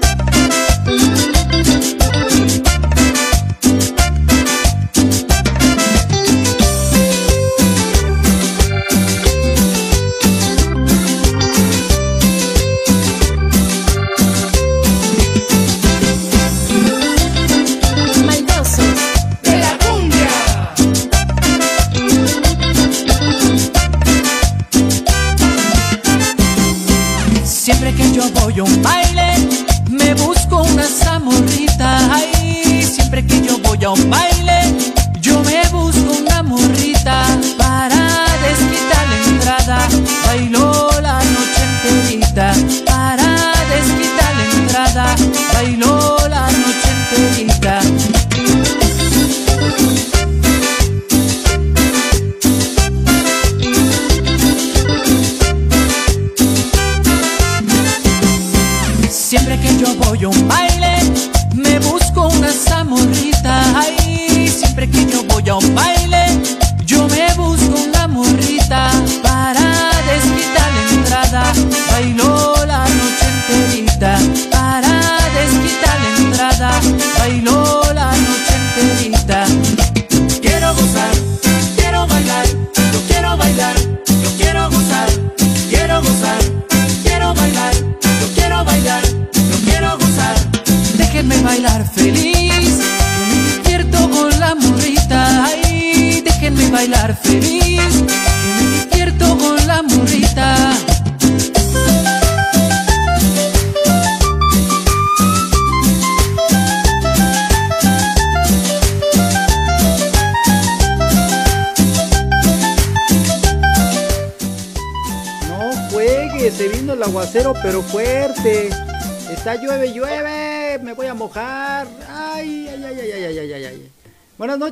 pero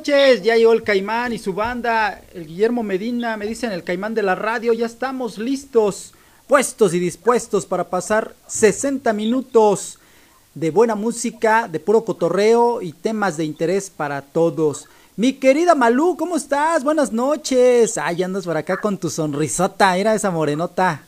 ya llegó el Caimán y su banda, el Guillermo Medina, me dicen el Caimán de la radio, ya estamos listos, puestos y dispuestos para pasar 60 minutos de buena música, de puro cotorreo y temas de interés para todos. Mi querida Malú, ¿cómo estás? Buenas noches. Ay, andas por acá con tu sonrisota, era esa morenota.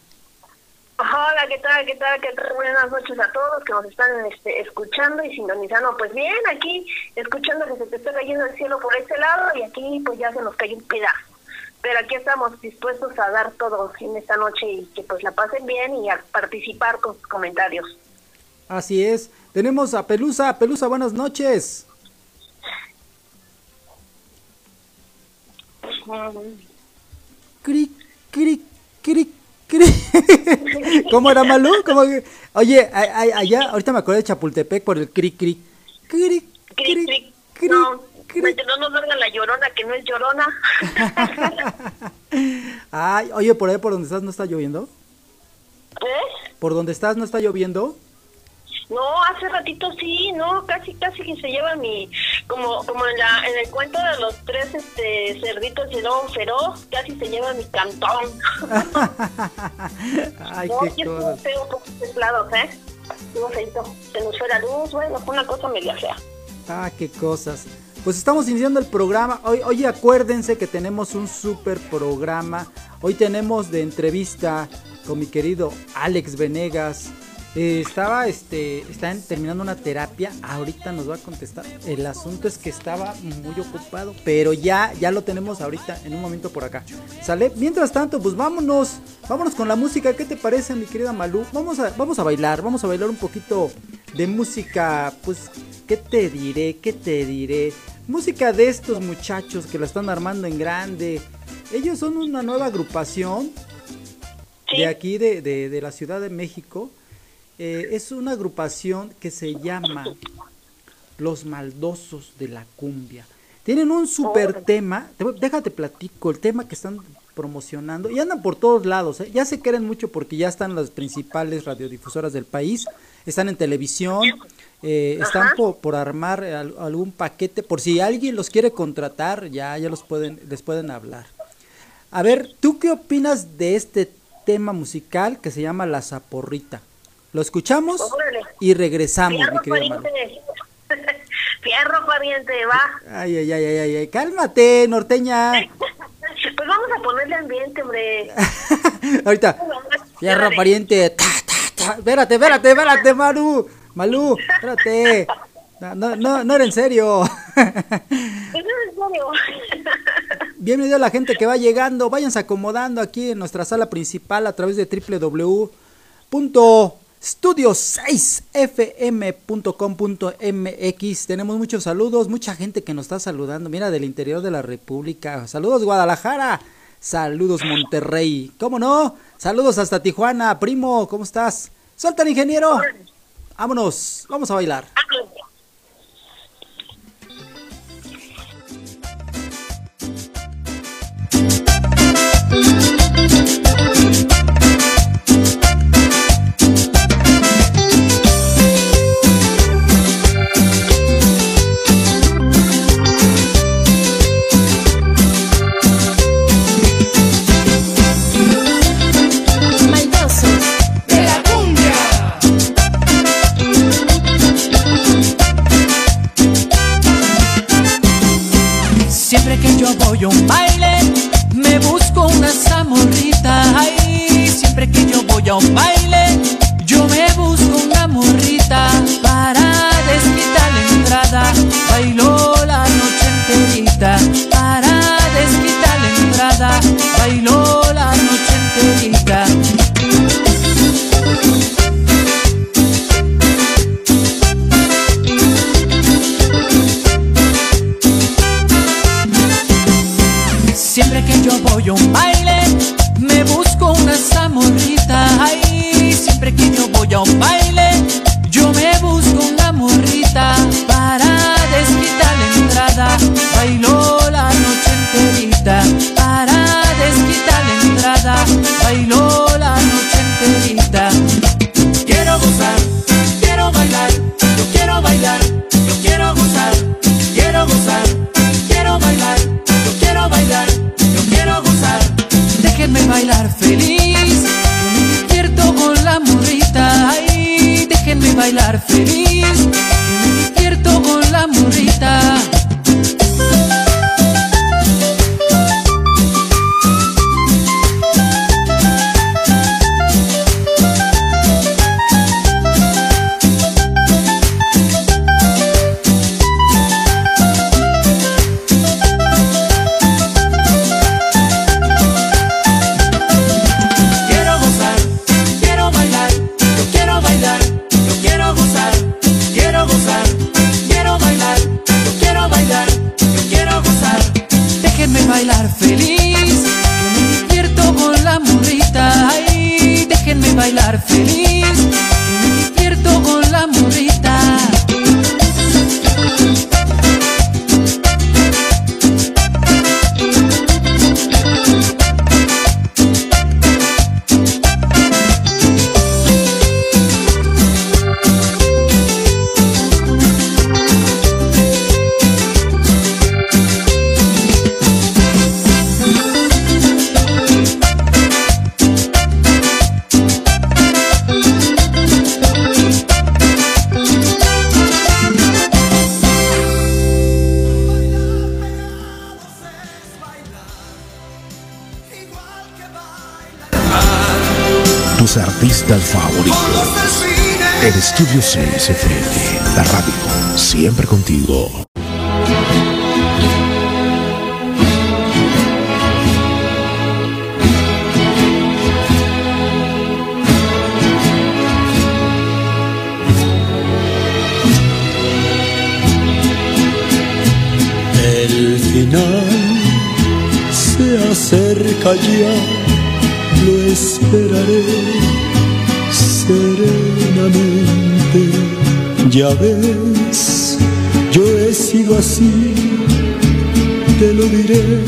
Hola, ¿qué tal? ¿Qué tal? ¿Qué tal? Buenas noches a todos que nos están este, escuchando y sintonizando. Pues bien, aquí escuchando que se te está cayendo el cielo por este lado y aquí pues ya se nos cayó un pedazo. Pero aquí estamos dispuestos a dar todo en esta noche y que pues la pasen bien y a participar con sus comentarios. Así es. Tenemos a Pelusa. Pelusa, buenas noches. Cric, cric, cric, ¿Cómo era Malú? ¿Cómo Oye, allá, ahorita me acuerdo de Chapultepec por el cric cric. Cric, cric, cric. No, no nos salga la llorona, que no es llorona. Ay, oye, por ahí por donde estás no está lloviendo. ¿Eh? ¿Por donde estás no está lloviendo? No, hace ratito sí, no, casi casi que se lleva mi, como como en la en el cuento de los tres este cerditos y lobo feroz, casi se lleva mi cantón. Ay, no, qué cosa. feo un poco templados, ¿eh? Feito, se nos fue la luz, bueno, fue una cosa media fea. Ah, qué cosas. Pues estamos iniciando el programa. Hoy, oye, acuérdense que tenemos un super programa. Hoy tenemos de entrevista con mi querido Alex Venegas eh, estaba, este, están terminando una terapia. Ahorita nos va a contestar. El asunto es que estaba muy ocupado, pero ya, ya lo tenemos ahorita en un momento por acá. ¿Sale? Mientras tanto, pues vámonos, vámonos con la música. ¿Qué te parece, mi querida Malú? Vamos a, vamos a bailar, vamos a bailar un poquito de música, pues, ¿qué te diré? ¿Qué te diré? Música de estos muchachos que la están armando en grande. Ellos son una nueva agrupación de aquí de, de la Ciudad de México eh, es una agrupación que se llama Los Maldosos de la Cumbia. Tienen un super tema, déjate platico, el tema que están promocionando y andan por todos lados, ¿eh? ya se quieren mucho porque ya están las principales radiodifusoras del país, están en televisión, eh, están por, armar algún paquete, por si alguien los quiere contratar, ya, ya los pueden, les pueden hablar. A ver, ¿tú qué opinas de este tema musical que se llama La Zaporrita? Lo escuchamos y regresamos, Pierro mi querido pariente. Pierro pariente, va. Ay, ay, ay, ay, ay, cálmate, norteña. pues vamos a ponerle ambiente, hombre. Ahorita. Pierro pariente. Ta, ta, ta. Espérate, espérate, espérate, Maru. Malú, espérate. No, no, no, no era en serio. Pues Bienvenido a la gente que va llegando. Váyanse acomodando aquí en nuestra sala principal a través de www studio6fm.com.mx. Tenemos muchos saludos, mucha gente que nos está saludando. Mira, del interior de la República. Saludos, Guadalajara. Saludos, Monterrey. ¿Cómo no? Saludos hasta Tijuana. Primo, ¿cómo estás? Suelta, ingeniero. Vámonos, vamos a bailar. voy a un baile, me busco una zamorrita. Ay, siempre que yo voy a un baile. yo. Bye. hablar feliz. XSFM, la radio, siempre contigo. El final se acerca ya Ya ves, yo he sido así, te lo diré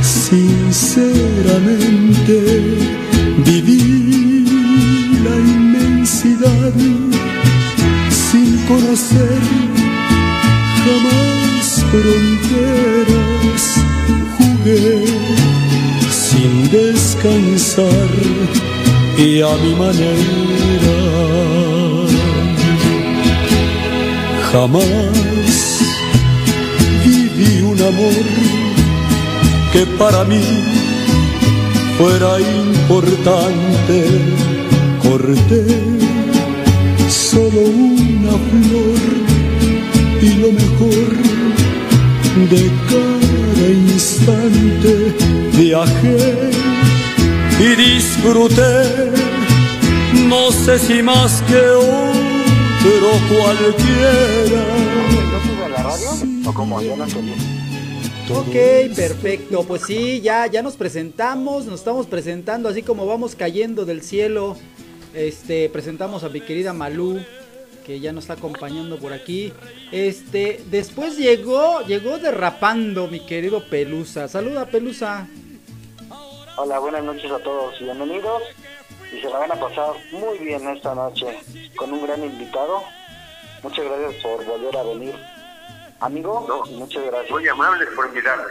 sinceramente. Viví la inmensidad sin conocer jamás fronteras. Jugué sin descansar y a mi manera. Jamás viví un amor que para mí fuera importante. Corté solo una flor y lo mejor de cada instante viajé y disfruté, no sé si más que hoy otro cualquiera. ¿No la radio? ¿O cómo? No entendí. Ok, perfecto. Pues sí, ya, ya nos presentamos, nos estamos presentando así como vamos cayendo del cielo. Este, presentamos a mi querida Malú, que ya nos está acompañando por aquí. Este, después llegó, llegó derrapando mi querido Pelusa. Saluda, Pelusa. Hola, buenas noches a todos y bienvenidos. Y se la van a pasar muy bien esta noche con un gran invitado. Muchas gracias por volver a venir. Amigo, muchas gracias. Muy amables por invitarme.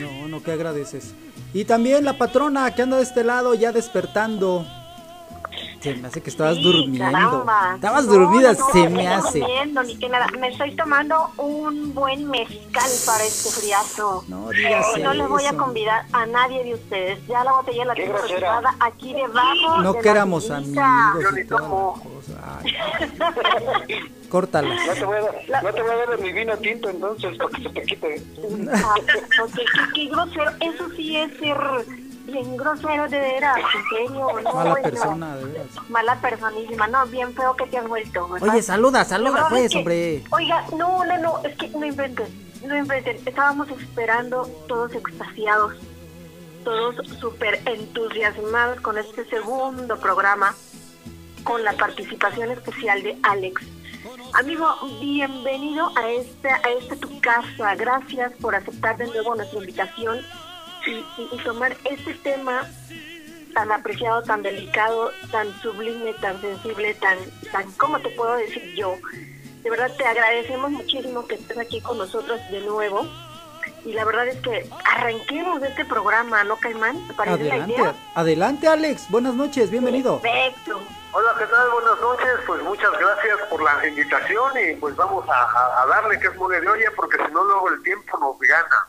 No, no, que agradeces. Y también la patrona que anda de este lado ya despertando. Se me hace que estabas Sí, durmiendo. caramba. Estabas No, dormida, no, se no, me no, hace. durmiendo, ni que nada. Me estoy tomando un buen mezcal para este friazo. No digas No les voy a convidar a nadie de ustedes. Ya la botella la tengo reservada aquí debajo. No de la que éramos amigos Yo y ni toda la tomo. cosa. Ay. Córtalas. No te, voy a dar, no te voy a dar de mi vino tinto entonces para que se te quite. Ah, ok, qué, qué grosero. Eso sí es ser bien grosero de veras. En serio. No, Mala no. persona, de veras. Mala personísima. No, bien feo que te has vuelto. ¿verdad? Oye, saluda, saluda pues, es que- hombre. Oiga, no, no, no, es que no inventen, no inventen. Estábamos esperando todos extasiados, todos súper entusiasmados con este segundo programa, con la participación especial de Alex. Amigo, bienvenido a esta, a esta tu casa. Gracias por aceptar de nuevo nuestra invitación y, y- y tomar este tema tan apreciado, tan delicado, tan sublime, tan sensible, tan, tan, ¿cómo te puedo decir yo? De verdad te agradecemos muchísimo que estés aquí con nosotros de nuevo. Y la verdad es que arranquemos este programa, ¿no, Caimán? ¿Te parece la Adelante, idea? adelante Alex, buenas noches, bienvenido. Perfecto. Hola, ¿qué tal? Buenas noches. Pues muchas gracias por la invitación y pues vamos a, a- a darle que es mole de olla porque si no luego el tiempo nos gana.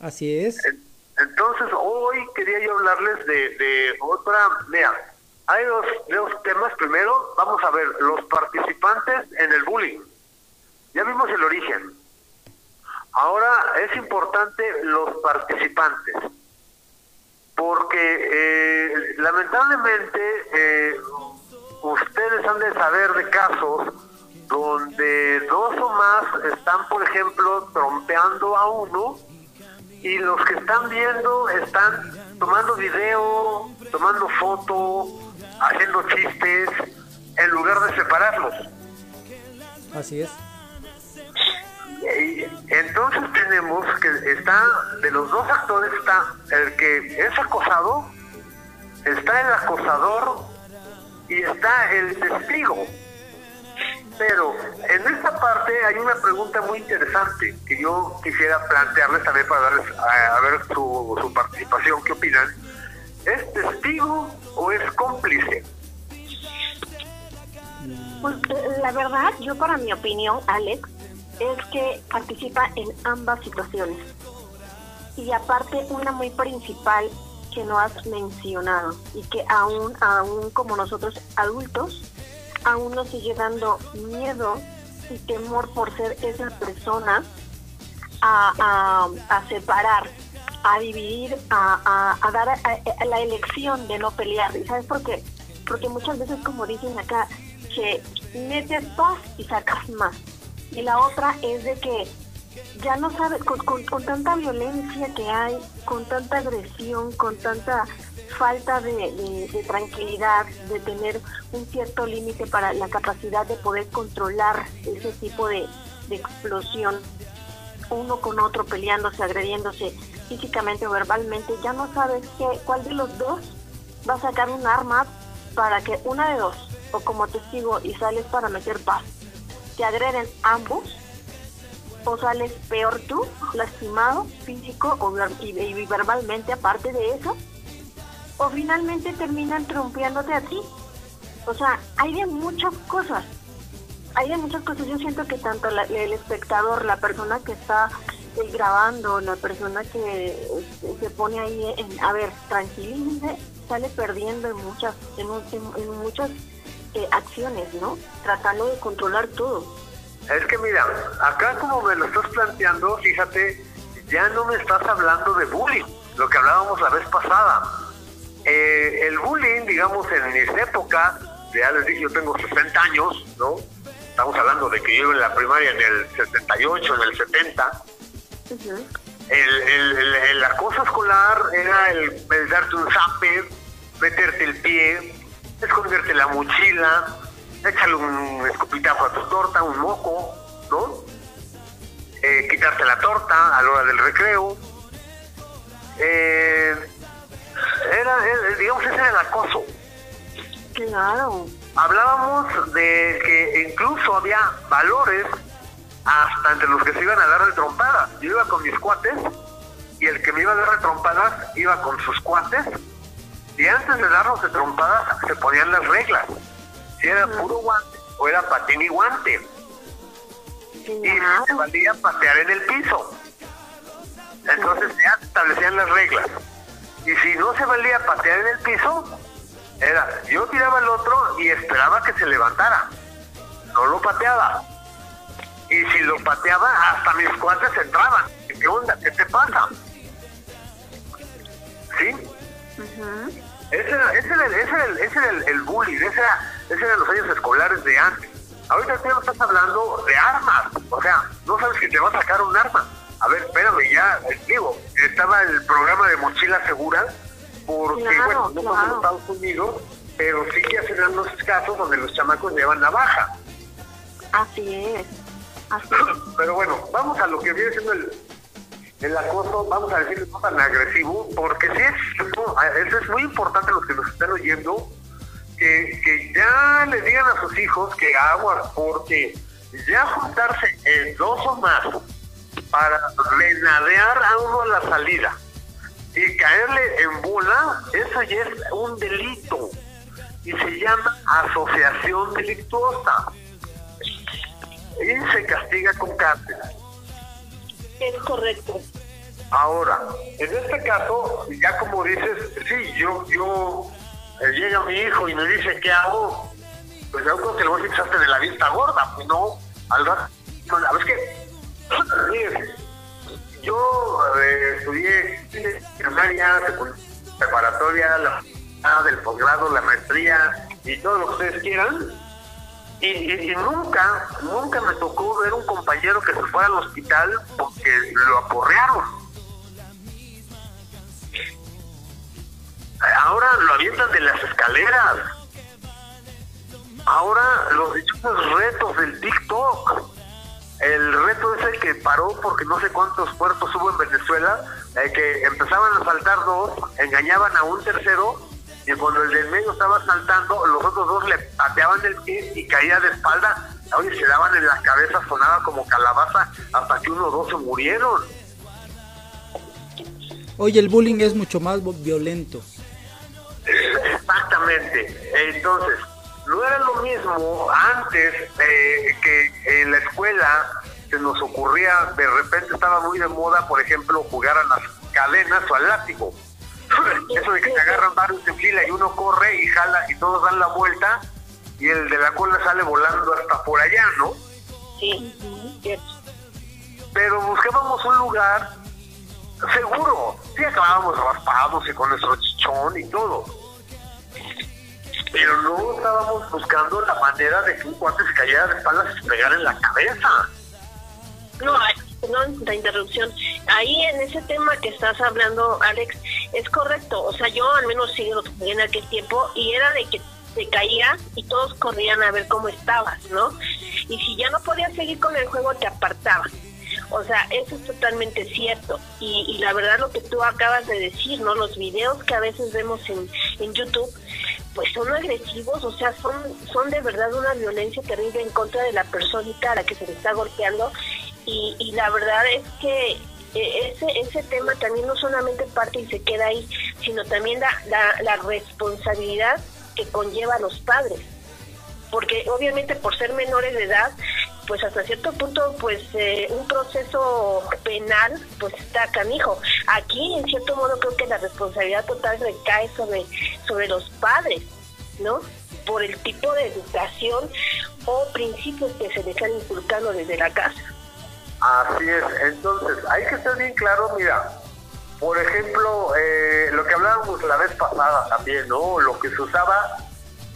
Así es. Entonces hoy quería yo hablarles de, de otra... Mira, hay dos, dos temas. Primero, vamos a ver los participantes en el bullying. Ya vimos el origen. Ahora es importante los participantes. Porque eh, lamentablemente eh, ustedes han de saber de casos donde dos o más están, por ejemplo, trompeando a uno y los que están viendo están tomando video, tomando foto, haciendo chistes, en lugar de separarlos. Así es. Y entonces tenemos que está, de los dos actores está el que es acosado, está el acosador y está el testigo. Pero en esta parte hay una pregunta muy interesante que yo quisiera plantearles también para darles a, ver su, su participación, qué opinan. ¿Es testigo o es cómplice? Pues eh, la verdad, yo para mi opinión, Alex, es que participa en ambas situaciones. Y aparte, una muy principal que no has mencionado y que aún, aún como nosotros adultos, aún nos sigue dando miedo y temor por ser esa persona a, a- a separar, a dividir, a, a- dar la elección de no pelear. ¿Y sabes por qué? Porque muchas veces, como dicen acá, que metes paz y sacas más. Y la otra es de que ya no sabes, con, con- con tanta violencia que hay, con tanta agresión, con tanta falta de, tranquilidad, de tener un cierto límite para la capacidad de poder controlar ese tipo de, explosión, uno con otro peleándose, agrediéndose físicamente o verbalmente, ya no sabes qué, cuál de los dos va a sacar un arma para que una de dos, o como testigo y sales para meter paz, te agreden ambos o sales peor tú, lastimado, físico o y verbalmente aparte de eso, o finalmente terminan trompeándote a ti. O sea, hay de muchas cosas. Hay de muchas cosas. Yo siento que tanto la- el espectador, la persona que está eh, grabando, la persona que eh, se pone ahí en, a ver, tranquilícense, sale perdiendo en muchas, en- en muchas eh, acciones, ¿no? Tratando de controlar todo. Es que mira, acá como me lo estás planteando, fíjate, ya no me estás hablando de bullying, lo que hablábamos la vez pasada. Eh, el bullying, digamos, en mis épocas, ya les dije, yo tengo 60 años, ¿no? Estamos hablando de que yo en la primaria en el 78, en el 70. el, el, el, acoso escolar era el, el darte un zape, meterte el pie, esconderte la mochila, échale un escupitajo a tu torta, un moco, ¿no? Eh, quitarte la torta a la hora del recreo. Eh, era, digamos, ese era el acoso. Claro. Hablábamos de que incluso había valores hasta entre los que se iban a dar de trompadas. Yo iba con mis cuates y el que me iba a dar de trompadas iba con sus cuates y antes de darnos de trompadas se ponían las reglas. Si era puro guante o era patín y guante. Y se valía patear en el piso. Entonces ya establecían las reglas. Y si no se valía patear en el piso, era yo tiraba al otro y esperaba que se levantara. No lo pateaba. Y si lo pateaba, hasta mis cuates entraban. ¿Qué onda? ¿Qué te pasa? ¿Sí? Ese era, ese era, ese ese el, el, bullying, ese, era, ese eran los años escolares de antes. Ahorita tú estás hablando de armas, o sea, no sabes que te va a sacar un arma. A ver, espérame, ya, digo, estaba el programa de mochila segura, porque, bueno, no claro. en Estados Unidos, pero sí que hacen los casos donde los chamacos llevan navaja. Así es. Así es. Pero bueno, vamos a lo que viene siendo el, el acoso, vamos a decir, no tan agresivo, porque sí es, eso es muy importante los que nos están oyendo, que, que ya le digan a sus hijos que aguas, porque ya juntarse en dos o más para renadear a uno a la salida y caerle en bola, eso ya es un delito y se llama asociación delictuosa y se castiga con cárcel. Es correcto. Ahora, en este caso, ya como dices, sí, yo, yo, eh, llega mi hijo y me dice, ¿qué hago? Pues yo creo que lo voy a de la vista gorda, pues no, al rato, a ver que, yo eh, estudié primaria, preparatoria, la del posgrado, la maestría y todo lo que ustedes quieran, y, nunca, nunca me tocó ver un compañero que se fuera al hospital porque lo aporrearon. Ahora lo avientan de las escaleras. Ahora los dichosos retos del TikTok. El reto es el que paró porque no sé cuántos puertos hubo en Venezuela, eh, que empezaban a saltar dos, engañaban a un tercero y cuando el del medio estaba saltando, los otros dos le pateaban el pie y caía de espalda. Oye, se daban en la cabeza, sonaba como calabaza, hasta que uno o dos se murieron. Oye, el bullying es mucho más violento. Exactamente. Entonces, no era lo mismo antes eh, que en la escuela se nos ocurría, de repente estaba muy de moda, por ejemplo, jugar a las cadenas o al látigo eso de que se agarran varios en fila y uno corre y jala y todos dan la vuelta y el de la cola sale volando hasta por allá, ¿no? Sí, cierto. Pero buscábamos un lugar seguro. Sí, acabábamos raspados y con nuestro chichón y todo. Pero no estábamos buscando la manera de que un cuate se cayera de espaldas y se pegara en la cabeza. No, perdón la interrupción. Ahí en ese tema que estás hablando, Alex, es correcto. O sea, yo al menos sí lo en aquel tiempo y era de que te caía y todos corrían a ver cómo estabas, ¿no? Y si ya no podías seguir con el juego, te apartaban. O sea, eso es totalmente cierto. Y, y, la verdad lo que tú acabas de decir, ¿no? Los videos que a veces vemos en, en YouTube, pues son agresivos, o sea, son, son de verdad una violencia terrible en contra de la personita a la que se le está golpeando y, la verdad es que eh, ese, ese tema también no solamente parte y se queda ahí, sino también la, la, la responsabilidad que conlleva a los padres. Porque obviamente por ser menores de edad, pues hasta cierto punto, pues eh, un proceso penal, pues está canijo. Aquí, en cierto modo, creo que la responsabilidad total recae sobre, sobre los padres, ¿no? por el tipo de educación o principios que se le están inculcando desde la casa. Así es, entonces hay que estar bien claro, mira, por ejemplo, eh, lo que hablábamos la vez pasada también, ¿no? Lo que se usaba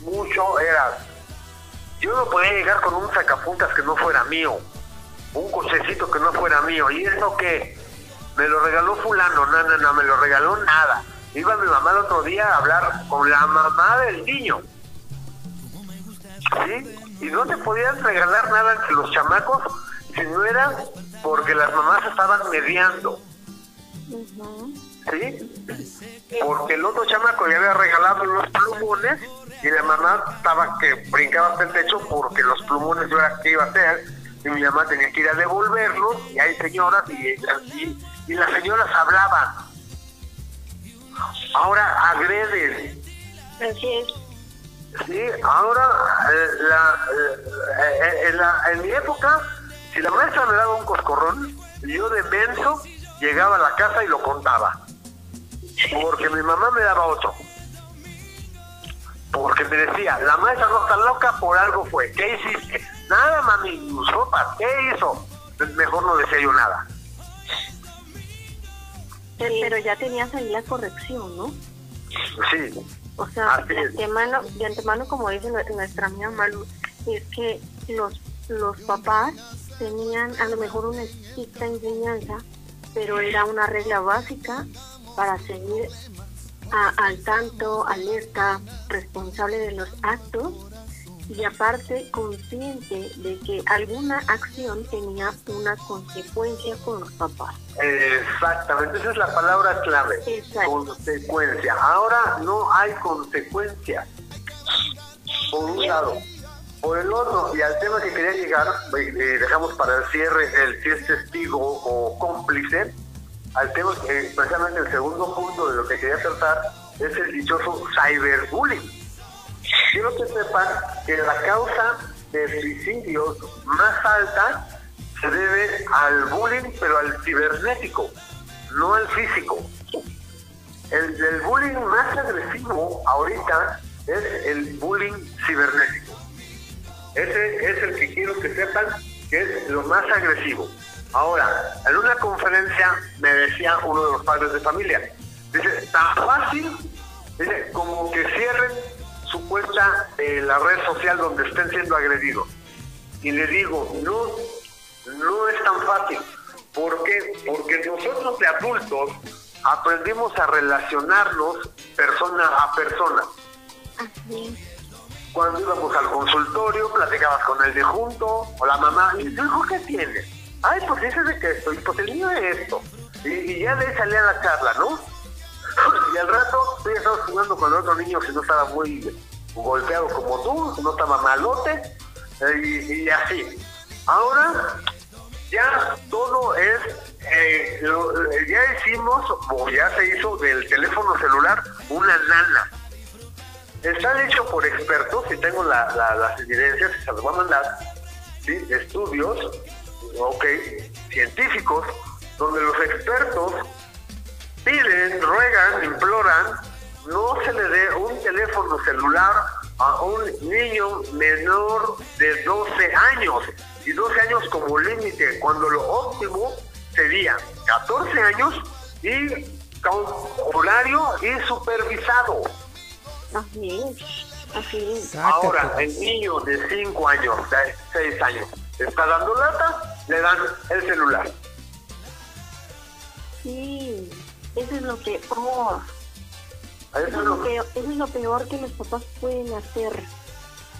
mucho era, yo no podía llegar con un sacapuntas que no fuera mío, un cochecito que no fuera mío, y eso que me lo regaló fulano, no, no, me lo regaló nada. Iba mi mamá el otro día a hablar con la mamá del niño. Y no te podían regalar nada entre los chamacos si no era porque las mamás estaban mediando. ¿Sí? Porque el otro chamaco ya había regalado los plumones y la mamá estaba que brincaba hasta el techo porque los plumones yo era que iba a hacer y mi mamá tenía que ir a devolverlos y hay señoras y, y, y las señoras hablaban. Ahora agreden. Así es. Sí, ahora eh, la, eh, eh, en, la, en mi época, si la maestra me daba un coscorrón, yo de menso llegaba a la casa y lo contaba. Porque mi mamá me daba otro. Porque me decía, la maestra no está loca, por algo fue. ¿Qué hiciste? Nada, mami, sopa, ¿qué hizo? Mejor no decía yo nada. Pero ya tenías ahí la corrección, ¿no? Sí. O sea, de antemano, de antemano, como dice nue- nuestra amiga Malu, es que los, los papás tenían a lo mejor una estricta enseñanza, pero era una regla básica para seguir a- al tanto, alerta, responsable de los actos y aparte consciente de que alguna acción tenía una consecuencia con los papás. Exactamente, esa es la palabra clave. Exacto. Consecuencia. Ahora no hay consecuencia. Por un lado. Por el otro, y al tema que quería llegar, eh, eh, dejamos para el cierre el si es testigo o cómplice, al tema, eh, precisamente el segundo punto de lo que quería tratar es el dichoso cyberbullying. Quiero que sepan que la causa de suicidios más alta se debe al bullying, pero al cibernético, no al físico. El, el bullying más agresivo ahorita es el bullying cibernético. Ese es el que quiero que sepan que es lo más agresivo. Ahora, en una conferencia me decía uno de los padres de familia, dice, tan fácil, dice, como que cierren su cuenta en la red social donde estén siendo agredidos. Y le digo, no, no es tan fácil. ¿Por qué? Porque nosotros de adultos aprendimos a relacionarnos persona a persona. Cuando íbamos al consultorio, platicabas con el de junto, o la mamá, ¿y tu hijo qué tiene? Ay, pues ese es de que esto, y pues el mío es esto. Y, ya de ahí salía la charla, ¿no? Y al rato tú ya estabas jugando con el otro niño que no estaba muy golpeado como tú, no estaba malote, eh, y, así. Ahora ya todo es, eh, eh, ya hicimos, o ya se hizo del teléfono celular una nana. Está hecho por expertos, y tengo la- la- las evidencias, se las voy a mandar, ¿sí? estudios, ok, científicos, donde los expertos piden, ruegan, imploran, no se le dé un teléfono celular a un niño menor de 12 años. Y 12 años como límite, cuando lo óptimo sería 14 años y con horario y supervisado. Así es, así es. Ahora, el niño de 5 años, de 6 años, está dando lata, le dan el celular. Sí, eso es lo que, oh, Eso eso es lo peor, eso es lo peor que los papás pueden hacer.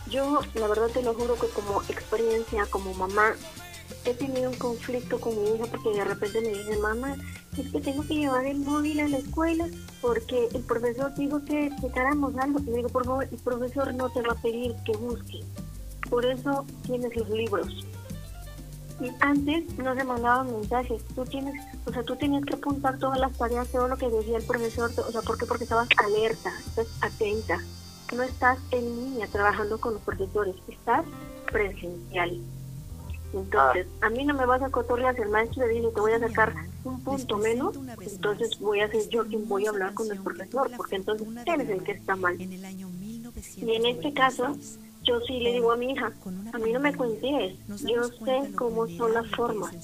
Yo, la verdad te lo juro que como experiencia, como mamá, he tenido un conflicto con mi hija porque de repente me dice, mamá, es que tengo que llevar el móvil a la escuela porque el profesor dijo que checáramos algo. Y le digo, por favor, el profesor no te va a pedir que busques. Por eso tienes los libros. Y antes no se mandaban mensajes. Tú tienes, o sea, tú tenías que apuntar todas las tareas, todo lo que decía el profesor. O sea, ¿por qué? Porque estabas alerta, estás atenta. No estás en línea trabajando con los profesores, estás presencial. Entonces, a mí no me vas a cotorrear si el maestro le dice te voy a sacar un punto menos, entonces voy a ser yo quien voy a hablar con el profesor, porque entonces él es el que está mal. Y en este caso, yo sí le digo a mi hija, a mí no me cuentes, yo sé cómo son las formas,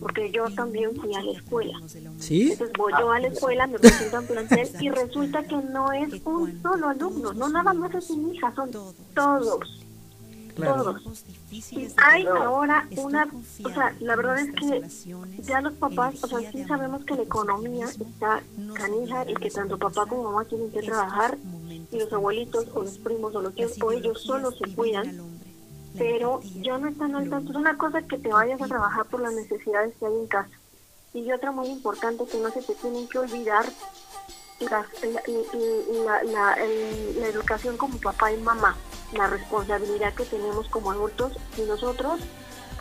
porque yo también fui a la escuela. ¿Sí? Entonces voy yo a la escuela, me presentan plantel y resulta que no es un solo alumno, no nada más es mi hija, son todos. Claro. Todos. Y hay ahora una, o sea, la verdad es que ya los papás, o sea, sí sabemos que la economía está canija y que tanto papá como mamá tienen que trabajar y los abuelitos o los primos o los tíos o ellos solo se cuidan, pero ya no están al tanto. Es una cosa que te vayas a trabajar por las necesidades que hay en casa. Y otra muy importante que no se te tienen que olvidar la, la- la- la educación como papá y mamá, la responsabilidad que tenemos como adultos y nosotros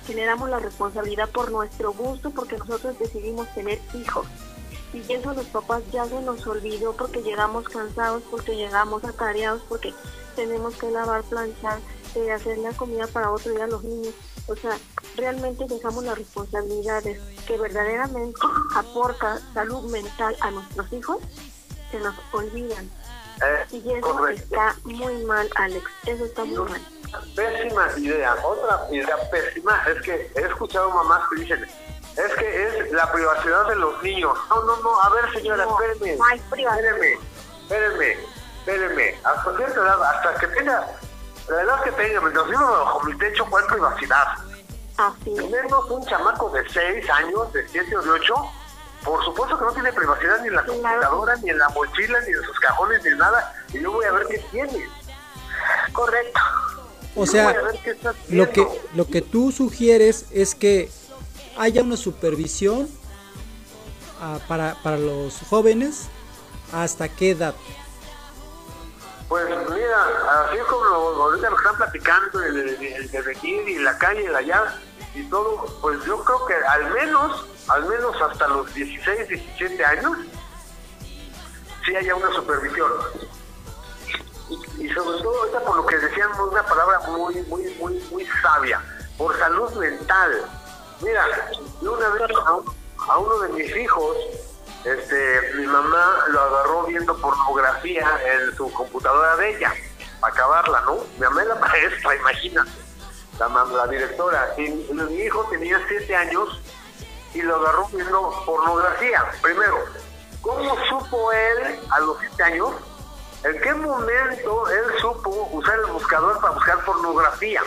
generamos la responsabilidad por nuestro gusto porque nosotros decidimos tener hijos. Y eso los papás ya se nos olvidó porque llegamos cansados, porque llegamos atareados, porque tenemos que lavar, planchar, eh, hacer la comida para otro día a los niños. O sea, realmente dejamos las responsabilidades que verdaderamente aporta salud mental a nuestros hijos, se nos olvidan. Eh, Y eso correcto. está muy mal, Alex. Eso está muy mal. Pésima idea. Otra idea pésima es que he escuchado mamás que dicen, es que es la privacidad de los niños. No, no, no, a ver señora, No, espéreme. no hay privacidad. Espéreme, espéreme, espéreme. Hasta cierta edad, hasta que tenga, la edad que tenga, mientras viva bajo mi techo, ¿cuál privacidad? Así. Tenernos un chamaco de 6 años, de 7 o de 8, por supuesto que no tiene privacidad ni en la computadora, ni en la mochila, ni en sus cajones, ni en nada. Y yo voy a ver qué tiene. Correcto. O sea, lo que, lo que tú sugieres es que haya una supervisión ah, para, para los jóvenes hasta qué edad. Pues mira, así como ahorita lo están platicando, el, el- de venir y la calle, el allá y todo, pues yo creo que al menos, al menos hasta los 16, 17 años, sí haya una supervisión. Y, y sobre todo ahorita por lo que decían una palabra muy, muy, muy, muy sabia, por salud mental. Mira, una vez a, un- a uno de mis hijos, este, mi mamá lo agarró viendo pornografía en su computadora de ella, para acabarla, ¿no? Mi mamá es la maestra, imagínate, la, la directora. Y mi hijo tenía siete años y lo agarró viendo pornografía. Primero, ¿cómo supo él a los siete años? ¿En qué momento él supo usar el buscador para buscar pornografía?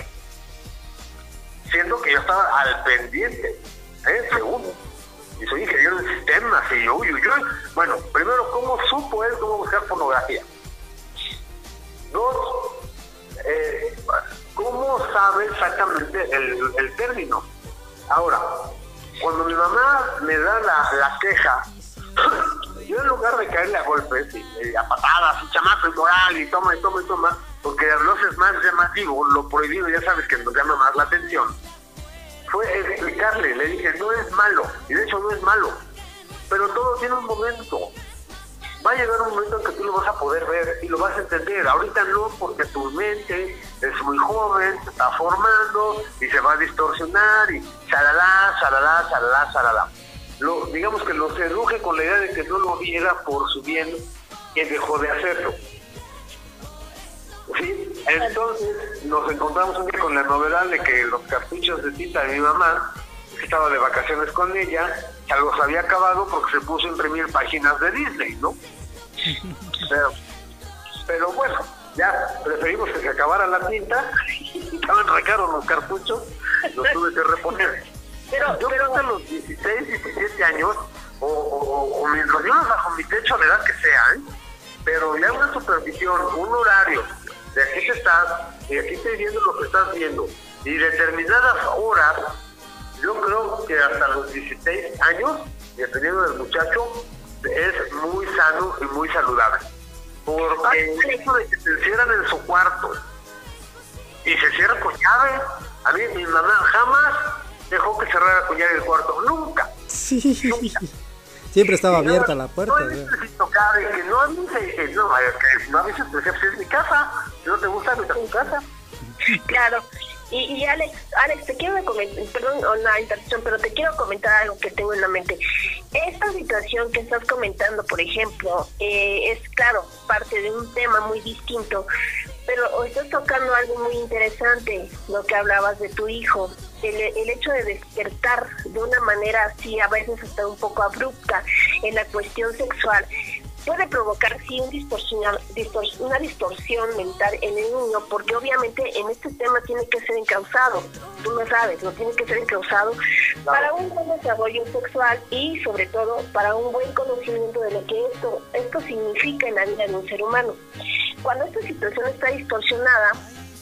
Siendo que yo estaba al pendiente, ¿eh? Segundo. Y soy ingeniero de sistemas y yo, uy, uy. Bueno, primero, ¿cómo supo él cómo buscar pornografía? Dos, eh, ¿cómo sabe exactamente el, el término? Ahora, cuando mi mamá me da la, la queja, yo en lugar de caerle a golpes, y, y a patadas, y chamaco moral, y toma, y toma, y toma, porque lo haces más llamativo, lo prohibido ya sabes que nos llama más la atención, fue explicarle, le dije, no es malo, y de hecho no es malo, pero todo tiene un momento. Va a llegar un momento en que tú lo vas a poder ver y lo vas a entender. Ahorita no, porque tu mente es muy joven, se está formando y se va a distorsionar y charalá, charalá, charalá, charalá. Lo, digamos que lo seduje con la idea de que no lo viera por su bien y dejó de hacerlo. ¿Sí? Entonces nos encontramos un día con la novedad de que los cartuchos de tinta de mi mamá, que estaba de vacaciones con ella, ya los había acabado porque se puso a imprimir páginas de Disney, ¿no? Pero, pero bueno, ya preferimos que se acabara la tinta, estaban re caros los cartuchos, los tuve que reponer. Pero yo creo que a los 16, 17 años, o, o, o mientras vivas bajo mi techo, la edad que sea, ¿eh? pero ya una supervisión, un horario, de aquí te estás, y aquí estoy viendo lo que estás viendo, y determinadas horas, yo creo que hasta los 16 años, dependiendo del muchacho, es muy sano y muy saludable. Porque el hecho de que se encierran en su cuarto y se cierra con llave, a mí mi mamá jamás dejó que cerrara con llave el cuarto, nunca. Sí. Siempre estaba abierta la puerta. No que no a mí se que no, que no a veces pues, es mi casa, si no te gusta, vete a tu casa. Claro. Y, y Alex, Alex, te quiero comentar, perdón la interrupción, pero te quiero comentar algo que tengo en la mente. Esta situación que estás comentando, por ejemplo, eh, es claro, parte de un tema muy distinto, pero estás tocando algo muy interesante, lo que hablabas de tu hijo, el, hecho de despertar de una manera así, a veces hasta un poco abrupta, en la cuestión sexual puede provocar sí una distorsión mental en el niño, porque obviamente en este tema tiene que ser encausado, tú lo sabes, no tiene que ser encausado para un buen desarrollo sexual y sobre todo para un buen conocimiento de lo que esto, esto significa en la vida de un ser humano. Cuando esta situación está distorsionada,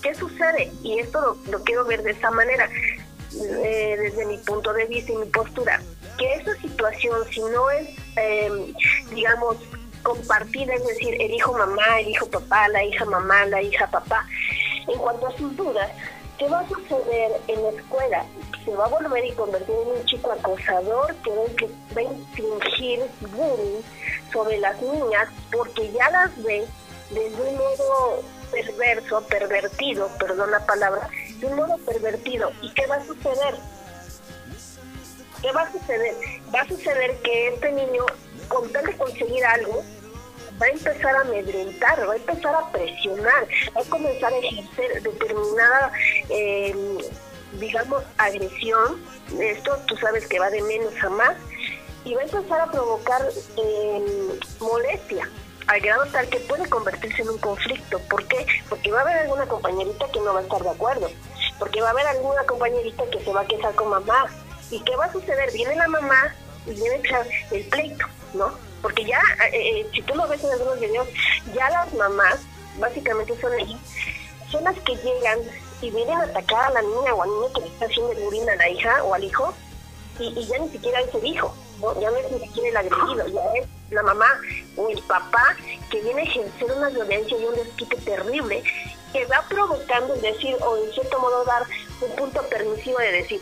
¿qué sucede? Y esto lo, lo quiero ver de esta manera. Eh, desde mi punto de vista y mi postura, que esa situación, si no es, eh, digamos, compartida, es decir, el hijo mamá, el hijo papá, la hija mamá, la hija papá. En cuanto a sus dudas, ¿qué va a suceder en la escuela? Se va a volver y convertir en un chico acosador que va a infringir bullying sobre las niñas porque ya las ve desde un modo perverso, pervertido, perdón la palabra, de un modo pervertido. ¿Y qué va a suceder? ¿Qué va a suceder? Va a suceder que este niño con tal de conseguir algo, va a empezar a amedrentar, va a empezar a presionar, va a comenzar a ejercer determinada, em, digamos, agresión. Esto tú sabes que va de menos a más y va a empezar a provocar em, molestia al grado tal que puede convertirse en un conflicto. ¿Por qué? Porque va a haber alguna compañerita que no va a estar de acuerdo, porque va a haber alguna compañerita que se va a quejar con mamá. ¿Y qué va a suceder? Viene la mamá y viene el pleito. ¿no? Porque ya, eh, eh, si tú lo ves en algunos videos, ya las mamás, básicamente son ahí, son las que llegan y vienen a atacar a la niña o al niño que le está haciendo el a la hija o al hijo, y, ya ni siquiera es el hijo, ya no es ni siquiera el agredido, ya es la mamá o el papá que viene a ejercer una violencia y un desquite terrible que va provocando, decir, o en cierto modo dar un punto permisivo de decir,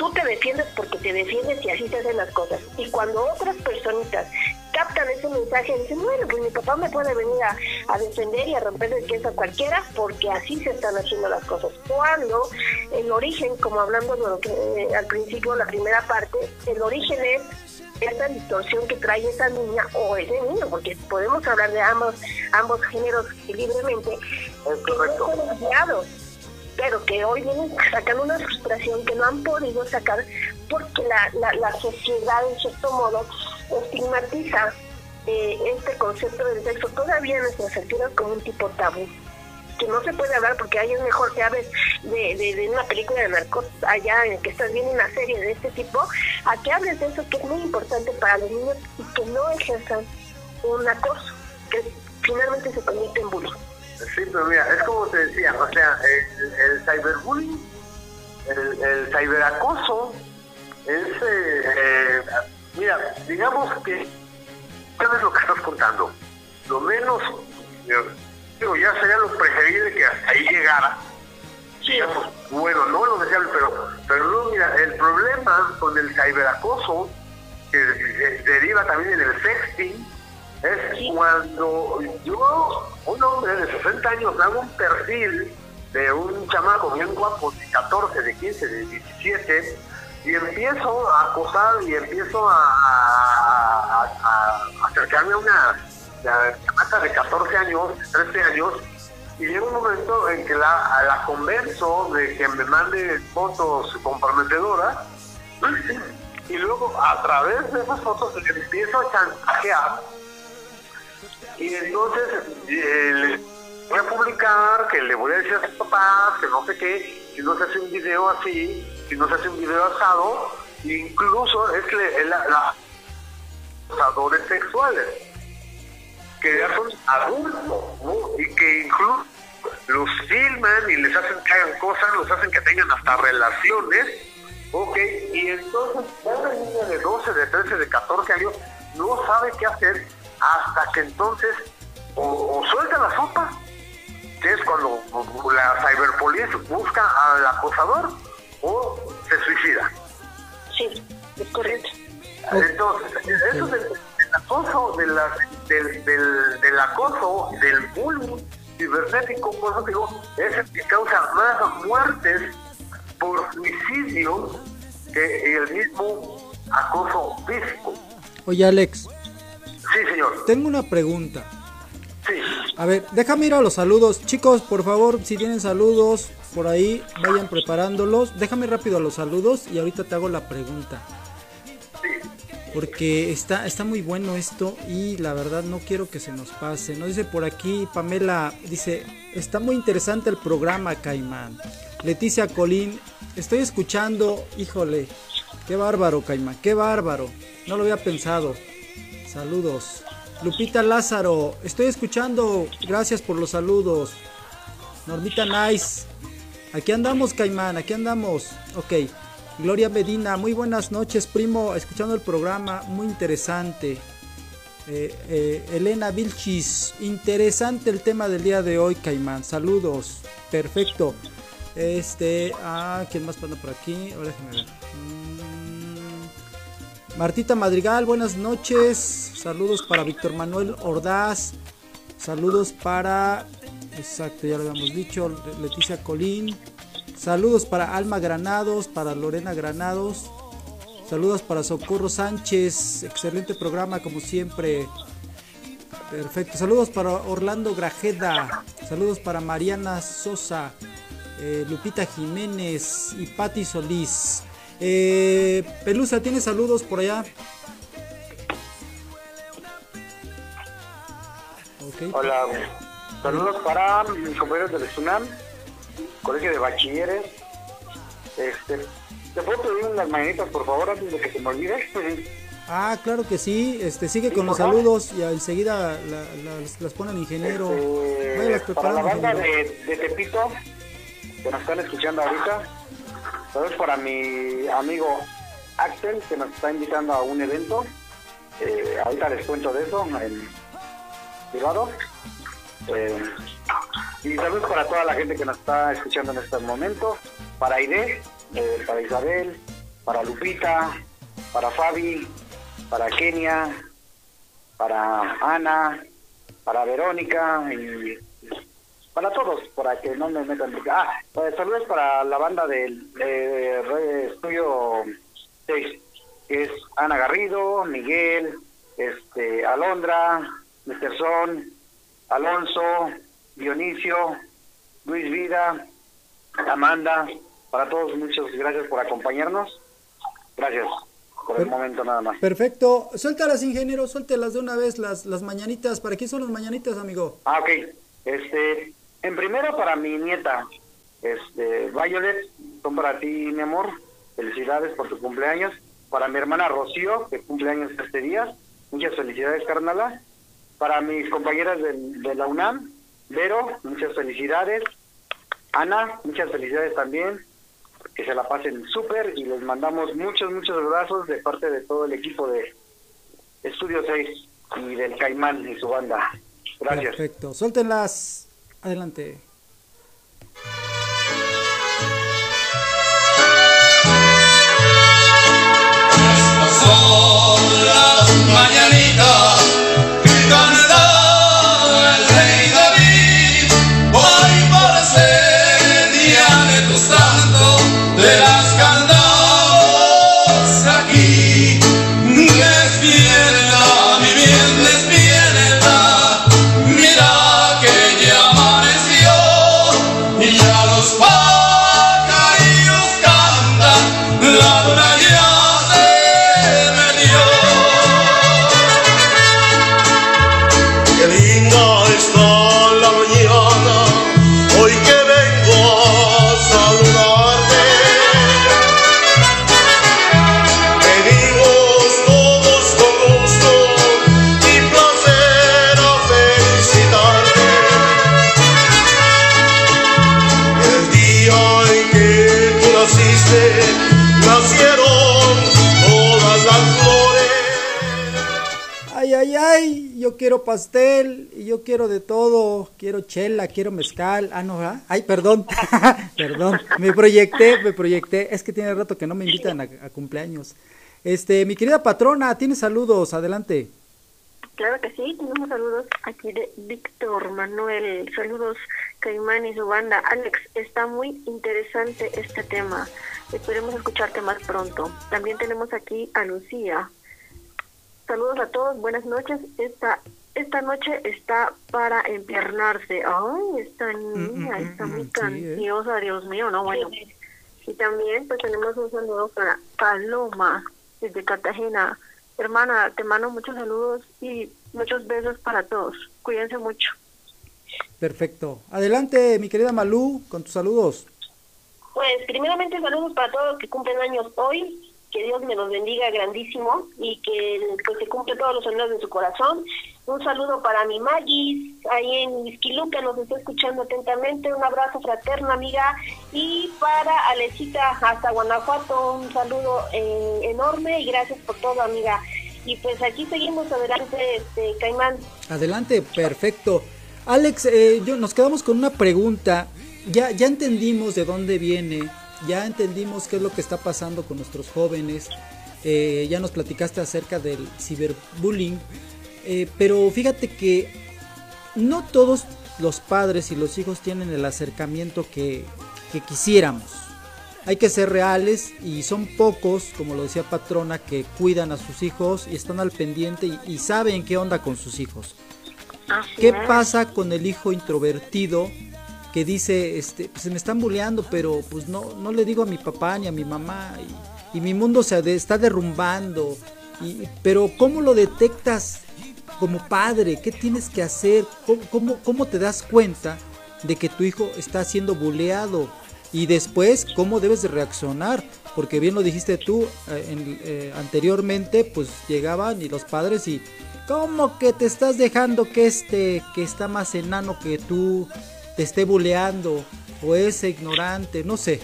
tú te defiendes porque te defiendes y así se hacen las cosas. Y cuando otras personitas captan ese mensaje, dicen, bueno, pues mi papá me puede venir a, defender y a romper el queso a cualquiera porque así se están haciendo las cosas. Cuando el origen, como hablando de lo que eh, al principio, la primera parte, el origen es esa distorsión que trae esa niña o ese niño, porque podemos hablar de ambos, ambos géneros libremente, que no son pero que hoy vienen sacando una frustración que no han podido sacar porque la, la, sociedad, en cierto modo, estigmatiza eh, este concepto del sexo. Todavía en nuestras culturas como un tipo tabú que no se puede hablar porque ahí es mejor que hables de, una película de narcos allá en que estás viendo una serie de este tipo, a que hables de eso que es muy importante para los niños y que no ejerzan un acoso, que finalmente se convierte en bullying. Sí, pero mira, es como te decía, o sea, el, el cyberbullying, el, el cyberacoso, es, eh, mira, digamos que, ¿sabes lo que estás contando? Lo menos, digo, ya sería lo preferible que hasta ahí llegara. Digamos, bueno, no lo deseable, pero, pero no, mira, el problema con el cyberacoso, que deriva también en el sexting, es cuando yo, un hombre de 60 años, hago un perfil de un chamaco bien guapo de 14, de 15, de 17, y empiezo a acosar y empiezo a, acercarme a una chamaca de 14 años, 13 años, y llega un momento en que la, la de que me mande fotos comprometedoras, y luego a través de esas fotos le empiezo a chantajear y entonces eh, le voy a publicar, que le voy a decir a sus papás, que no sé qué, si no se hace un video así, si no se hace un video asado, incluso es la, la, asadores sexuales, que ya son adultos, Y que incluso los filman y les hacen que hagan cosas, los hacen que tengan hasta relaciones, ok, y entonces una niña de 12, de 13, de 14 años no sabe qué hacer hasta que entonces o, suelta la sopa, que es cuando la cyberpolice busca al acosador, o se suicida. Sí, es correcto. Entonces, eso del, acoso, del, del, del, acoso, del bullying, cibernético, por eso digo, es el que causa más muertes por suicidio que el mismo acoso físico. Oye, Alex. Sí, señor. Tengo una pregunta. Sí. A ver, déjame ir a los saludos. Chicos, por favor, si tienen saludos por ahí, vayan preparándolos. Déjame rápido a los saludos y ahorita te hago la pregunta. Porque está, está muy bueno esto y la verdad no quiero que se nos pase. No dice por aquí Pamela, dice, está muy interesante el programa, Caimán. Leticia Colín, estoy escuchando, híjole, qué bárbaro, Caimán, qué bárbaro. No lo había pensado. Saludos. Lupita Lázaro, estoy escuchando. Gracias por los saludos. Normita Nice. Aquí andamos, Caimán, aquí andamos. Ok. Gloria Medina, muy buenas noches, primo. Escuchando el programa, muy interesante. Eh, eh, Elena Vilchis, interesante el tema del día de hoy, Caimán. Saludos. Perfecto. Este, ah, ¿quién más pasa por aquí? Mm, Martita Madrigal, buenas noches. Saludos para Víctor Manuel Ordaz. Saludos para, exacto, ya lo habíamos dicho, Leticia Colín. Saludos para Alma Granados, para Lorena Granados. Saludos para Socorro Sánchez. Excelente programa como siempre. Perfecto. Saludos para Orlando Grajeda. Saludos para Mariana Sosa. Eh, Lupita Jiménez y Patti Solís. Eh, Pelusa, ¿tienes saludos por allá? Hola, saludos para mis compañeros del SUNAM, Colegio de Bachilleres. Este, ¿Te puedo pedir unas mañanitas, por favor, antes de que se me olvide? Ah, claro que sí. Este, sigue con los saludos y enseguida la, la, las pone el ingeniero. Este, para la banda de, de, Tepito, que nos están escuchando ahorita. Saludos para mi amigo Axel, que nos está invitando a un evento. Eh, ahorita les cuento de eso en privado. Eh, y saludos para toda la gente que nos está escuchando en este momento. Para Aide, eh, para Isabel, para Lupita, para Fabi, para Kenia, para Ana, para Verónica y para todos, para que no me metan. Ah, pues, saludos para la banda del de, Estudio 6, que es Ana Garrido, Miguel, este Alondra, Mr. Son, Alonso, Dionisio, Luis Vida, Amanda, para todos muchas gracias por acompañarnos. Gracias por el momento nada más. Perfecto. Suéltalas, ingeniero, suéltelas de una vez las, las mañanitas. ¿Para quién son las mañanitas, amigo? Ah, ok. Este, en primero para mi nieta, este, Violet, son para ti, mi amor. Felicidades por tu cumpleaños. Para mi hermana Rocío, que cumpleaños este día. Muchas felicidades, carnala. Para mis compañeras de, de la UNAM, Vero, muchas felicidades. Ana, muchas felicidades también. Que se la pasen súper y les mandamos muchos, muchos abrazos de parte de todo el equipo de Estudio 6 y del Caimán y su banda. Gracias. Perfecto. Suéltenlas. Adelante. Estas son las mañanitas quiero pastel y yo quiero de todo. Quiero chela, quiero mezcal. Ah, no, ¿verdad? Ay, perdón, perdón. Me proyecté, me proyecté. Es que tiene rato que no me invitan a, a cumpleaños. Este, mi querida patrona, tiene saludos, adelante. Claro que sí, tenemos saludos aquí de Víctor Manuel. Saludos, Caimán y su banda. Alex, está muy interesante este tema. Esperemos escucharte más pronto. También tenemos aquí a Lucía. Saludos a todos, buenas noches. Esta esta noche está para empiernarse. Ay, esta niña mm, está mm, muy sí, ¿eh? cantiosa, Dios mío, no, bueno. Y también pues tenemos un saludo para Paloma desde Cartagena. Hermana, te mando muchos saludos y muchos besos para todos. Cuídense mucho. Perfecto. Adelante, mi querida Malú, con tus saludos. Pues primeramente saludos para todos los que cumplen años hoy, que Dios me los bendiga grandísimo y que pues, se cumplen todos los anhelos de su corazón. Un saludo para mi Magis, ahí en Izquiluca, nos está escuchando atentamente. Un abrazo fraterno, amiga. Y para Alecita hasta Guanajuato, un saludo eh, enorme y gracias por todo, amiga. Y pues aquí seguimos adelante, este Caimán. Adelante, perfecto. Alex, eh, yo, nos quedamos con una pregunta. Ya, ya entendimos de dónde viene, ya entendimos qué es lo que está pasando con nuestros jóvenes, eh, ya nos platicaste acerca del ciberbullying, eh, pero fíjate que no todos los padres y los hijos tienen el acercamiento que, que quisiéramos. Hay que ser reales y son pocos, como lo decía Patrona, que cuidan a sus hijos y están al pendiente y, y saben qué onda con sus hijos. ¿Qué pasa con el hijo introvertido que dice, este, pues se me están bulleando, pero pues no, no le digo a mi papá ni a mi mamá y, mi mundo se está derrumbando? Y, pero ¿cómo lo detectas como padre? ¿Qué tienes que hacer? ¿Cómo, cómo, te das cuenta de que tu hijo está siendo bulleado? Y después, ¿cómo debes de reaccionar? Porque bien lo dijiste tú eh, eh, anteriormente, pues llegaban y los padres y ¿Cómo que te estás dejando que este que está más enano que tú esté buleando o ese ignorante? No sé.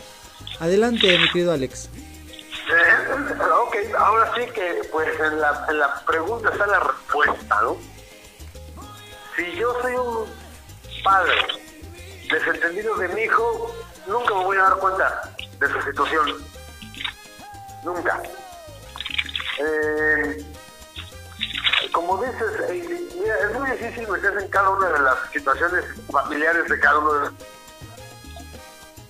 Adelante, mi querido Alex. Eh, ok, ahora sí que pues en la, en la pregunta está la respuesta, ¿no? Si yo soy un padre desentendido de mi hijo, nunca me voy a dar cuenta de su situación. Nunca. Eh, como dices, es muy difícil meterse en cada una de las situaciones familiares de cada uno de